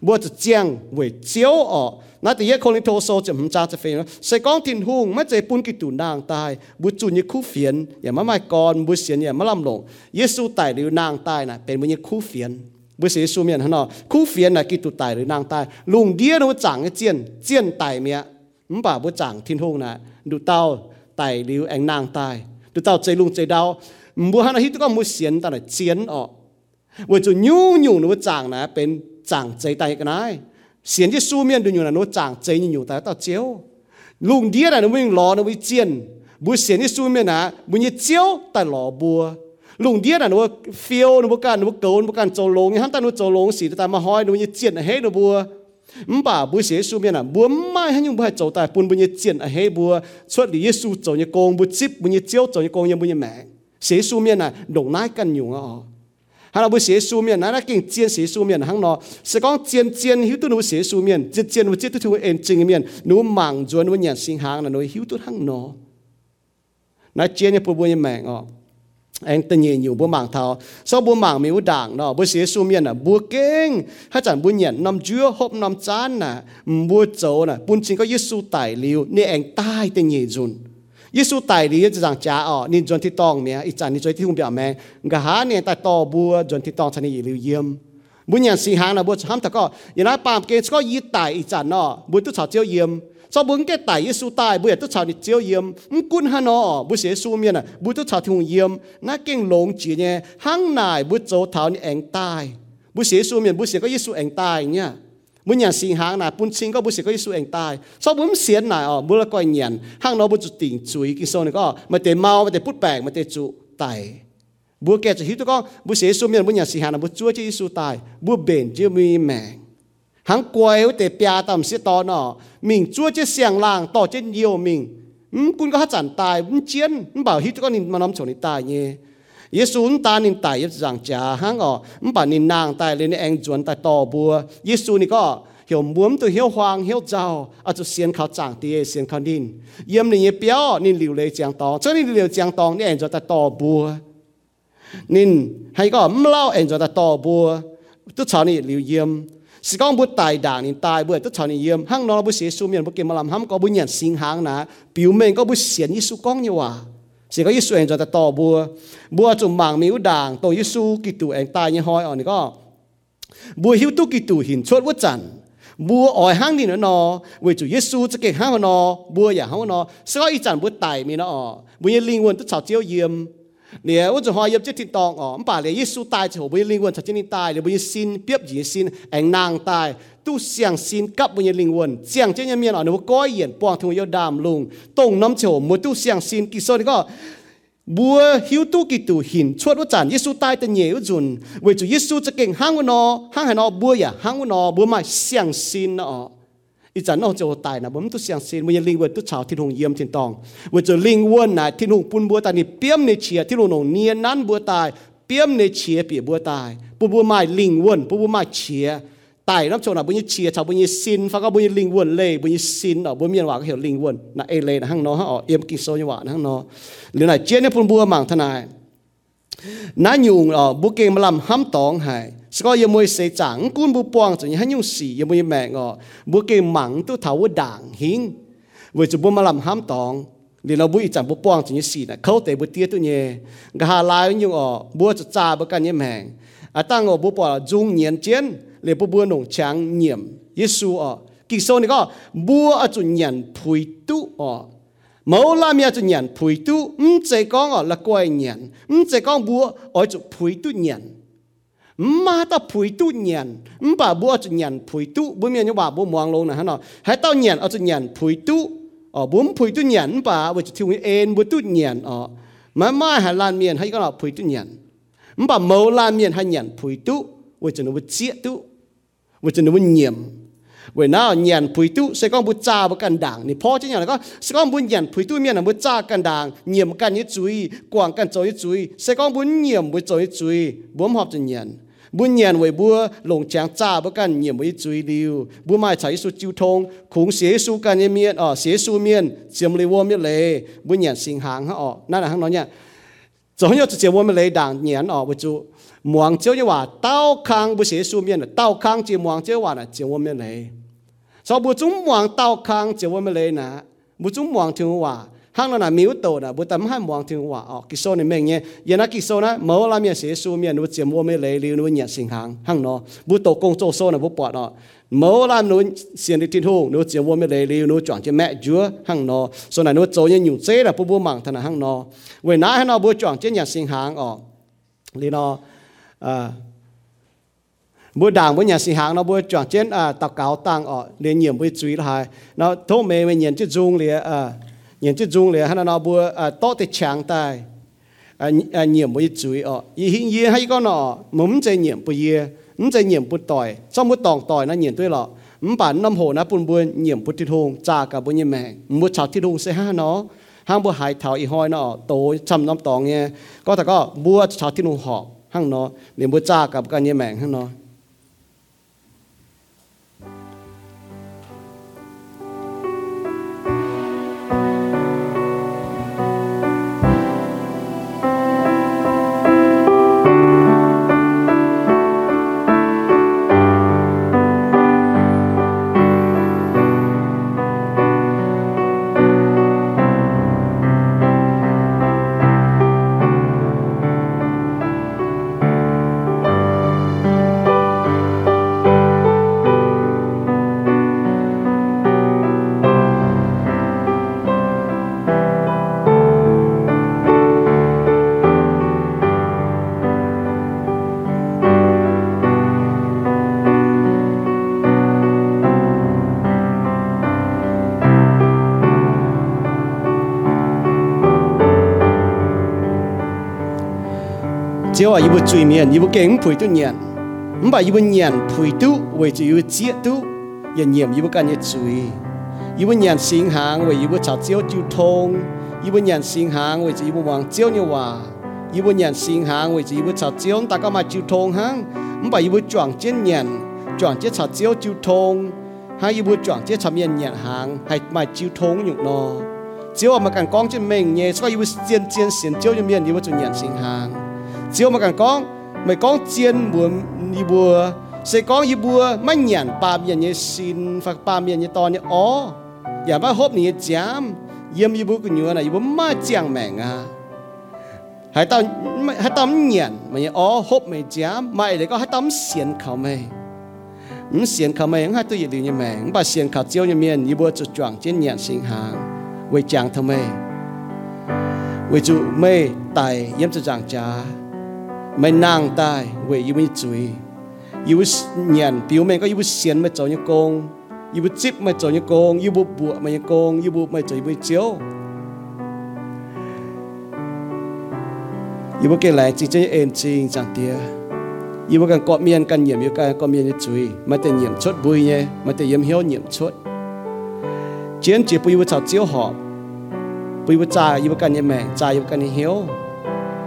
S3: บัวจะเจียงเวเจียวออกนาแต่ยคนลิโทโซจะมจาจะเฟนใส่กองทินหุงไม่ใจปุ่นกิตูนางตายบุจุนยคู่เฟียนอย่ามาไม่ก่อนบุเสียนอย่ามาลำลงเยซูตายหรือนางตายนะเป็นบุญคู่เฟียนบุเสียซูเมียนฮะเนาะคู่เฟียนนะกิตูตายหรือนางตายลุงเดียนว่าจังเจียนเจียนตายเมียมป่าบุจังทินหุงนะดูเต้าตายหรือแองนางตายดูเต้าใจลุงใจดาวบัวฮันฮิตก็มุเสียนตอนไหนเจียนออกว่าจะยุ่งยุ่งว่าจังนะเป็น chẳng chơi tay cái này xiên chứ su miên đừng nhiều là nó chẳng chơi nhiều tay tao chiếu lùng đĩa là nó mới lò nó mới chiên bùi xiên chứ su miên à bùi như chiếu tại lò bùa lùng đĩa là nó phiêu nó can nó cầu nó can trâu lông hắn ta nó trâu lông xì ta mà hỏi nó như chiên hết nó bùa mắm bà bùi xiên su miên à bùa mai hắn nhung bùi trâu tại bùn bùi như chiên hết bùa xuất lý Giêsu trâu như con bùi chip bùi như chiếu trâu như con như bùi như mẹ xiên su miên à đồng nai căn nhiều à hắn là bữa sĩ su miền nãy nó kinh chiên sĩ su miền hắn nó sẽ con chiên chiên hiểu tu nụ sĩ su miền chiên chiên nụ chiên tu thu em chinh miền nụ mảng rồi nụ nhận sinh hàng là nụ hiểu tu hắn nó nói chiên như phụ bùi mẹ ngọ. Anh tên nhìn nhiều bố mảng thảo. Sau bố mảng miếu đảng đó, bố sĩ su miền là bố kinh hay chẳng bố nhận năm chưa hộp năm chán nè. Bố châu nè, bún chính có yêu su tài liều nên anh tai tên nhìn dùn. ยิสุตายลีจะจังจ้าอ๋อนี่จนที่ตองเมียอีจันนี่จอยที่หุ่นเปียแมงกะหาเนี่ยแต่ตอบัวจนที่ตองชนีลิวเยี่ยมบุญยันสีหางนะบัวห้ามแต่ก็ย่างนั้นปามเกศก็ยีตายอีจันเนาะบุญตุชาวเจียวเยี่ยมสบุญแกตายยิสุตายบุญตุชาวนี่เจียวเยี่ยมมกุนฮานอบุเสียสูเมียน่ะบุญตุชาวที่หุ่นเยี่ยมน่าเก่งหลงจีเนี่ยห้างนายบุญโจเท้านี่เองตายบุเสียสูเมียนบุเสียก็ยิสุเองตายเนี่ย muốn nhận sinh hàng này bún sinh có bún sẽ có sự anh tai. So bún xiên này ở ờ, muốn là coi nhận nó bún chủ tình chuối, cái số này có ờ, mà để mau, mà để bút bẹn mà để chủ tài. Bữa kẹt chỉ hiểu tôi có bún sẽ số miền muốn nhận sinh hàng là bún chúa chỉ sự tài bún bền chưa mi mèn hàng quay để bia tầm sẽ to nọ, mình chúa chỉ xiang làng, to trên nhiều mình. Cũng có hát chẳng tài cũng chiến bảo hiểu tôi có nên mà nắm chỗ này tài nhé เยซูนตานินตายยจังจาฮังอ๋อม่ป่านินนางตายเลยนี่เองจวนตายต่อบัวเยซูนี่ก็เหี่ยวบวมตัวเหี่ยวฟางเหี่ยวเจ้าอาจจะเสียนเขาจางตีเสียนเขาดินเยี่ยมนี่เปียวนินหลิวเลยเจียงตองเจ้านี่เหลีวเจียงตองนี่เองจวนตายต่อบัวนินให้ก็ไม่เล่าเองจวนตายต่อบัวตุ๊ชาวนี่หลิวเยี่ยมสก้งบุตรตายด่างนี่ตายเบื่อตุ๊ชาวนี่เยี่ยมห้างนอนบุเสียสูเมียนบุเกมลำห้มก็บุญยันสิงหางนะผิวเมงก็บุเสียนยิสุก้องนี่ว่า สิ่งก็ยิสูเองจนแต่ต่อบัว บัวจุ่มหมางมีอุด่างตัวยิสูกิตูเองตายยี่ห้อยอ่อนนี่ก็ บัวหิวตุกิตูหินชดวัจันบัวอ่อยห้างนี่เนาะนอเวจูยิสูจะเก่งห้างนอบัวอย่าห้างนอสก็อีจันบัวตายมีเนอะบัวยิลิงวนตุชาวเจียวเยี่ยมเนี่ยวัาจะหอยยับเจิดทินตองอ๋อมป่าเลยยิสูตายจะหัวบัวลิงวนชาวเจียวนี่ตายเลยบัวยิสินเปียบหยีสินแองนางตาย tu siang sin kap punya lingwon siang chenya mian anu ko yen puang thung yo dam lung tong nam chho mu tu siang sin ki so ko bua hiu tu ki tu hin chuat wa chan yesu tai te nye jun we chu yesu che keng hang no hang ha no bua ya hang no bua ma siang sin no อีจันนอกจะตายนะผมตุเสียงเซนมันยังลิงเวิร์ตุชาวที่หงเยี่ยมทินตองว่าจะลิงเวิร์นะที่หงปุ่นบัวตานี่เปี้ยมในเชียที่หงหนงเนียนั้นบัวตายเปี้ยมในเชียเปียบัวตายปุ่บัวไม้ลิงเวิร์ปุ่บัวไม้เชีย tại nó chỗ là bây nhiêu chia cháu bây nhiêu xin phát các bây nhiêu linh quần lệ bây nhiêu xin ở bên miền hòa có hiểu linh quần là ai lệ là hang nó họ em kinh sâu như vậy hang nó. Liệu này, chia nếp phun bùa mảng thân này. Nó nhung ở bu kê mà làm hám tòng hay sau giờ môi xây chẳng cún bu poang chỉ hắn nhung xì giờ môi mẹ ngọ. Bu kê mảng tu thảo đảng hiến. Với chụp bu mà làm hám tòng liền nó bui chẳng bu poang chỉ như xì là khâu tế bu tiếc tu nhẹ gà lai nhung ở bu cho cha bu cái nhẹ mẹ. À tăng ở bu bỏ dung nhiên chiến le bu bu nong chang nhiệm Giêsu ở. Kỳ sau này có, bua ở chủ nhận phui tu ở. Mẫu la mi ở chủ nhận phui tu um chế con ở là quay nhận um chế con bua ở chủ phui tu nhận ma ta phui tu nhận um bà bua ở chủ nhận phui tu bữa mi như bà bua muang luôn nè hả nó hãy tao nhận ở chủ nhận phui tu ở. Bốn phui tu nhận bà, với chủ thiếu en bua tu nhận ở. Mà mai hà lan miền hai có là phui tu nhận bà mẫu la miền hay nhận phui tu với chủ nó với chia tu ว่าจะนึกว่าเงียมเวน่าเงียนพุยตุใส่กองบุจาบกันด่างนี่พอจะอย่างไรก็ใส่กองบุญเงียนพุยตุเมียนบุจากันด่างเงียมกันยิ่จุยกวางกันจยจุยใส่กองบุญเงียมบุจอยจุยบวมหอบจะเงียนบุญเงียนไว้บัวหลงแจงจ้าบกันเงียมไว้จุยดิวบัวม่ใช้สุจิวทงขงเสียสูกันเมียนอ๋อเสียสูเมียนเสียมเลยวัวเมียเลยบุญเงียนสิงหางฮะอ๋อนั่นแหละทั้งนั้นเนี่ยจะให้ยอดจะเสียววัวเมียเลยด่างเงียนอ๋อไปจุ mong chiếu như hòa tao khang bu sĩ su miên tao khang chỉ mong chiếu hòa là chiếu vô miên này sau bu chúng mong tao khang chiếu vô miên này nè bu chúng mong thiên hòa hang nó là miếu tổ nè bu tấm hai mong thiên hòa ở kí số này mình nhé giờ nó kí số nè mở là miên sĩ su miên nó chiếu vô miên này liền nó nhận sinh hàng hang nó bu tổ công tổ số nè bu bỏ nó mở là nó xiên đi tin hùng nó chiếu vô miên này liền nó chọn cho mẹ chúa hang oh. nó số này nó chỗ như nhung chế là bu bu mảng thằng hang nó về nãy nó bu chọn cho nhận sinh hàng ở liền nó à bữa đảng bữa nhà sinh hàng nó bữa chọn trên à tàu cáo tăng ở liền nhiệm bữa truy là hai nó thô mê mê nhận chứ dung liền à nhận chứ dung liền hắn nó bùa à to thì chẳng tài à à nhiệm bùi chuối ọ y hình y hay có nọ mắm chơi nhiệm bùi y mắm chơi nhiệm bùi tỏi trong bùi tòng tỏi nó nhiệm tôi lọ mắm bản năm hồ nó bùn bùi nhiệm bùi thịt hùng cha cả bùi nhiệm mẹ mua chảo thịt hùng sẽ ha nó hang bùa hải thảo y hoi nó tổ chăm năm tòng nghe có thể có bùa chảo thịt hùng họ hang nó liền bùa cha cả bùi nhiệm mẹ hang nó 只要一部嘴面，一部经陪都念，唔把一部念陪都，为就要接都，也念一部干嘢嘴，一部念心行为一部找招就通，一部念心行为就一部往招你话，一部念心行为就一部找招大家嘛就通行，唔把一部撞见念，撞见找招就通，还一部撞见寻人念行，系咪就通用咯？只要我们讲讲真明嘢，所以一部渐渐先招就面一部就念心行。 chiều mà càng con, mày con chiên buồn đi bùa, sẽ có như bùa mấy nhàn ba miền như xin phật ba miền như to như ó. Dạ Giả ba hốp như chém yếm như bùa của nhựa này, bùa má chàng mẹ à hãy tao hãy tao nhàn mà như ó, hốp mày chém mày để có hãy tao xiên khẩu mày. Ứng xiên khẩu mày ứng hai tôi gì điều như mẹ ứng bà xiên khẩu chiêu như miền, như bùa chuột choạng trên nhàn sinh hàng. Với chàng thơ mày. Với chủ mê tài, yếm cho chàng cha. ตอนเสียนเขาไม่唔เสียนเขาไม่ให้ตัวยีดีนี่แมง把เสียนเขาเจียวนี่เมียนยีบุจะจวงเจียนเหยียนสิงหางไว้จางทำไมไว้จูไม่ตายเยี่ยมจะจางจ้า mày nàng tai về yêu mình chui yêu nhận biểu mình có yêu xiên mà cho như con yêu chip mà cho như con yêu bộ bùa mà như con yêu bộ mà cho yêu chiếu yêu cái lại chỉ chơi em chính chẳng tia yêu cái cọt miên căn nhiệm yêu cái cọt miên như chui mà tên nhiệm chốt bùi nhé mà tên nhiệm hiếu nhiệm chốt chiến chỉ bùi yêu chào chiếu họ bùi yêu cha yêu cái nhiệm mẹ cha yêu cái hiếu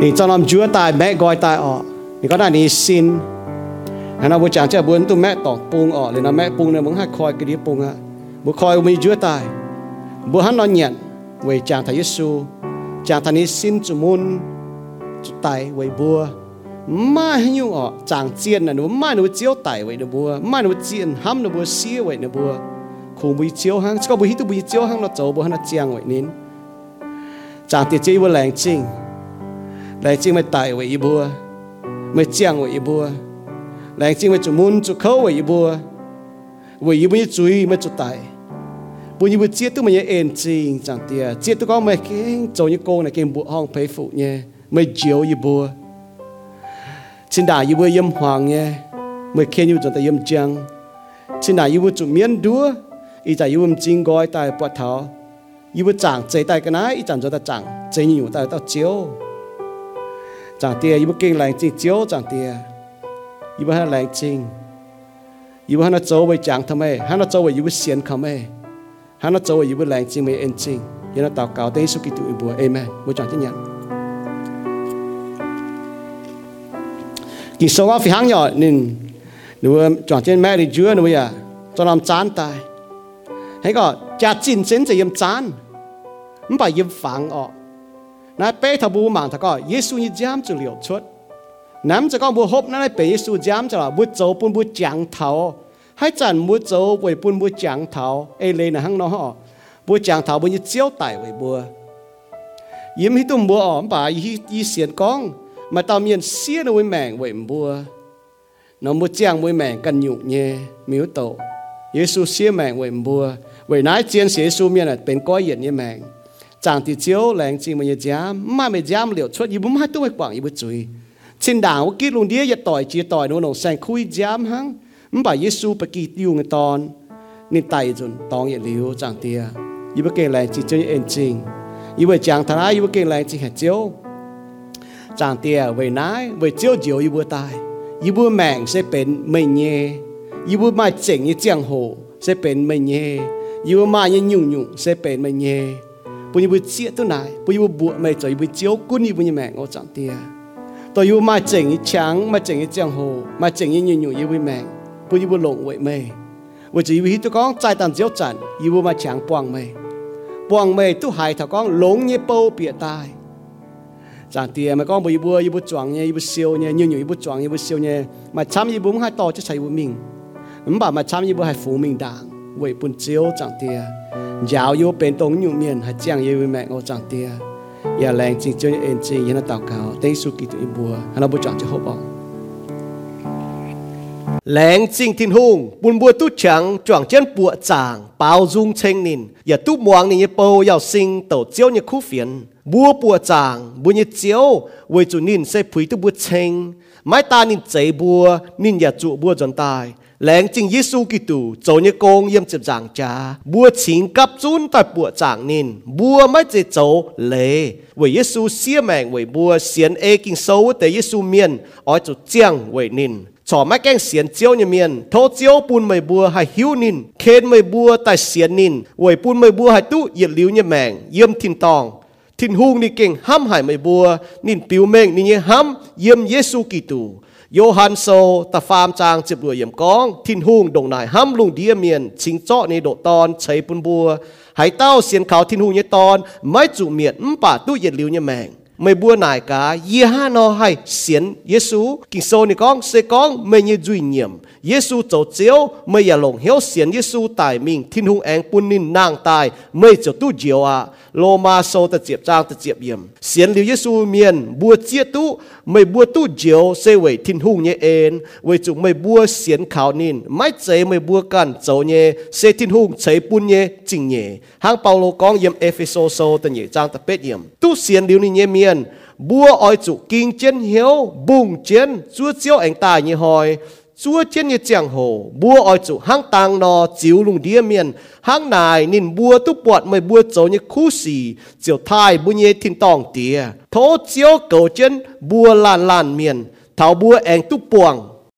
S3: 你จะนำจัวตายแม่กอยตายออกนี่ก็ได้นี่สินอันนั้นบุจางจะบุญตัวแม่ตอกปุงออกเลยนะแม่ปุงเนี่ยมึงให้คอยกระดิ่งปุงอะบุคอยมีจัวตายบุหันนอนเงียนเวจางทายสูจางทานี้สินจุมุนจุตายเวบัว mai hay nhung ọ chàng chiên là nó mai nó chiếu tải vậy nó bùa mai nó chiên hâm nó bùa xía vậy nó bùa khung bùi chiếu hang có bùi hít bùi chiếu hang nó trâu bùa nó chiang vậy nín chàng tiệt chế bùa làng chinh lại chỉ mới tải với bùa, mới chiang với bùa. Lại chỉ mới chủ muốn chủ khâu vậy bùa. Vậy bùa chú ý, mới chủ tài. bùa như bùa chiết tôi mới ên chinh chẳng tiệt chết tôi có mấy cái chỗ như cô này cái bùa hong phải phụ nhé, mới chiếu như bùa. Xin đà yêu bùa yếm hoàng nhé, mới khen như cho ta yếm chăng. Xin đà yêu bùa chủ miên đua ý tại yêu chính gói tại bọt thảo. Yêu bữa chẳng chế tại cái này ý chẳng cho ta chẳng chế nhiều tại tao chiếu chẳng tia yêu kinh lành chính chiếu chẳng tia yêu hắn lành chính yêu hắn châu với chẳng thầm ấy hắn châu với yêu xiên khăm ấy hắn châu với yêu lành chính mê anh chính yêu nó tạo cáo tế số kỳ tụ yêu bữa amen. Bữa chẳng chấp nhận. Kỳ số phi hàng nhỏ nên nếu chọn trên mẹ thì chưa nếu à cho làm chán tài hay có cha chín sinh thì yếm chán. Không phải yếm phẳng ọ nãy bé thằng bố mạng thằng có Giêsu như giam cho liều chuột nắm cho con bố hộp nãy bé Giêsu giam cho là bố châu bún bố chẳng thảo hay chẳng bố châu với bún bố chẳng thảo ê lên là hăng nó họ bố chẳng thảo bố như chiếu tài với bố yếm hít tụm bố ọ bà y y xiên con mà tao miền xía nó với mèn vậy bùa nó mua chàng với mèn cần nhục nhẹ miếu tổ Giêsu xía mèn vậy bùa vậy nãy chiến sĩ Giêsu miền là bên coi hiện như mèn chẳng thì chiếu làng chỉ mà như giám mà mày giám liệu xuất như bún hai tuổi quảng như bút chui xin đảng cái luôn đĩa giờ tỏi, chia tỏi nó nồng sang khui giám hăng. Không phải Giêsu bị kỳ tiêu người ton. Nên tay dùn tòng hiện liu chẳng tia như bức kê làng chỉ chơi ên trình như vậy chẳng thà như bức kê làng chỉ hạt chiếu. Chẳng tia về nái, về chiếu chiếu yêu bữa tai yêu bữa mèn sẽ bên mình nhé yêu bữa mai bây giờ bữa chia tôi bây giờ chiếu cún yêu bữa như mèn ở chẳng tia tôi yêu mai chỉnh như trắng mai mai chỉnh như nhung nhung yêu bữa mèn bây giờ bữa lộn vậy mày bây giờ yêu tôi con tàn chiếu yêu mai trắng quăng mày quăng mày tôi hại thằng con lộn như bao bịa tai chẳng tiền mà con bùi bùa bùi chọn nhé bùi siêu nhé nhiều nhiều bùi chọn nhé bùi siêu nhé mà chăm như hai to chứ chạy bùi mình mình bảo mà chăm như hai phụ mình đảng vậy bùi chiếu chẳng tiền giáo yêu bên tông nhiều miền hạt chẳng yêu mẹ ngô chẳng tia. Ya leng chính chơi en chính yên tao cao tên su kỳ tụi bùa hắn nó bùi chọn cho hộp bóng
S1: lén chính thiên hùng buồn bùa tu chẳng chọn chân bùa chàng, bao dung chênh nín. Ya tu muang ni bầu yào sinh, tổ chiếu như khu phiền. Bùa bùa chàng, bùa như chiếu, với chủ nín sẽ phí tu bùa chênh. Mai ta nín chế bùa, nín ya trụ bùa dọn tài lãng chính Giêsu Kitô cho như con yếm chấp giảng cha bùa chín cấp chun tại bùa giảng nín, bùa mới chế cháu lệ với Giêsu xia mạng với bùa xiên ê kinh sâu tế Giêsu miền ở chỗ chiang với nín, cho mấy cái xiên chiếu như miền thô chiếu bùn mày bùa hay hiu nín. Khen mày bùa tại xiên nín. Với bùn mày bùa hay tu, yết liu như mạng yếm thiên tòng. Thiên hung ni kinh ham hại mày bùa nín biểu mệnh nín như ham, yếm Giêsu Kitô. โยฮันโซตะฟามจางจิบรวยเยี่ยมกอง ทินหุงดงนายห้ำลุงเดียเมียนชิงเจาะในโดตอนใช้ปุนบัวหายเต้าเสียนเขาทินหุงเนี่ยตอน ไม่จุเมียนมป่าตู้เย็ดลิวเนี่ยแมงไม่บัวนายกาเยี่ห้านอให้เสียนเยซูกิงโซนี่กองเซกองไม่ยจุยเยี่ยมเยซูเจ้าเจียวไม่อย่าหลงเหียวเสียนเยซูตายมิงทินหุงแองปุนนินนางตายไม่เจ้าตู้เจียวอะโลมาโซตะเจียบจางตะเจียบเยี่ยมเสียนหลิวเยซูเมียนบัวเจียตู้ mày bua tu diệu sẽ vậy thiên hùng nhé en vậy chủ mày bua xiên khảo nín. Mãi chế mày bua can dấu nhé sẽ thiên hùng chế bún nhé chính nhé. Hang Paulo con yếm Ephesos sâu ta nhé trang ta bết yếm. tu xiên liu ni nhé miền bua oi chủ kinh chiến hiếu, bùng chiến, chúa chiếu anh tài như hồi chúa trên như chẳng hồ bua ở chủ hang tàng nò, chiếu lùng đĩa miền, hang này nên bua tu bọt mày bua chỗ như khu xì chiều thai bua nhé thiên tòng tía thố chiếu cầu chân bua làn làn miền, thảo bua anh tu buồng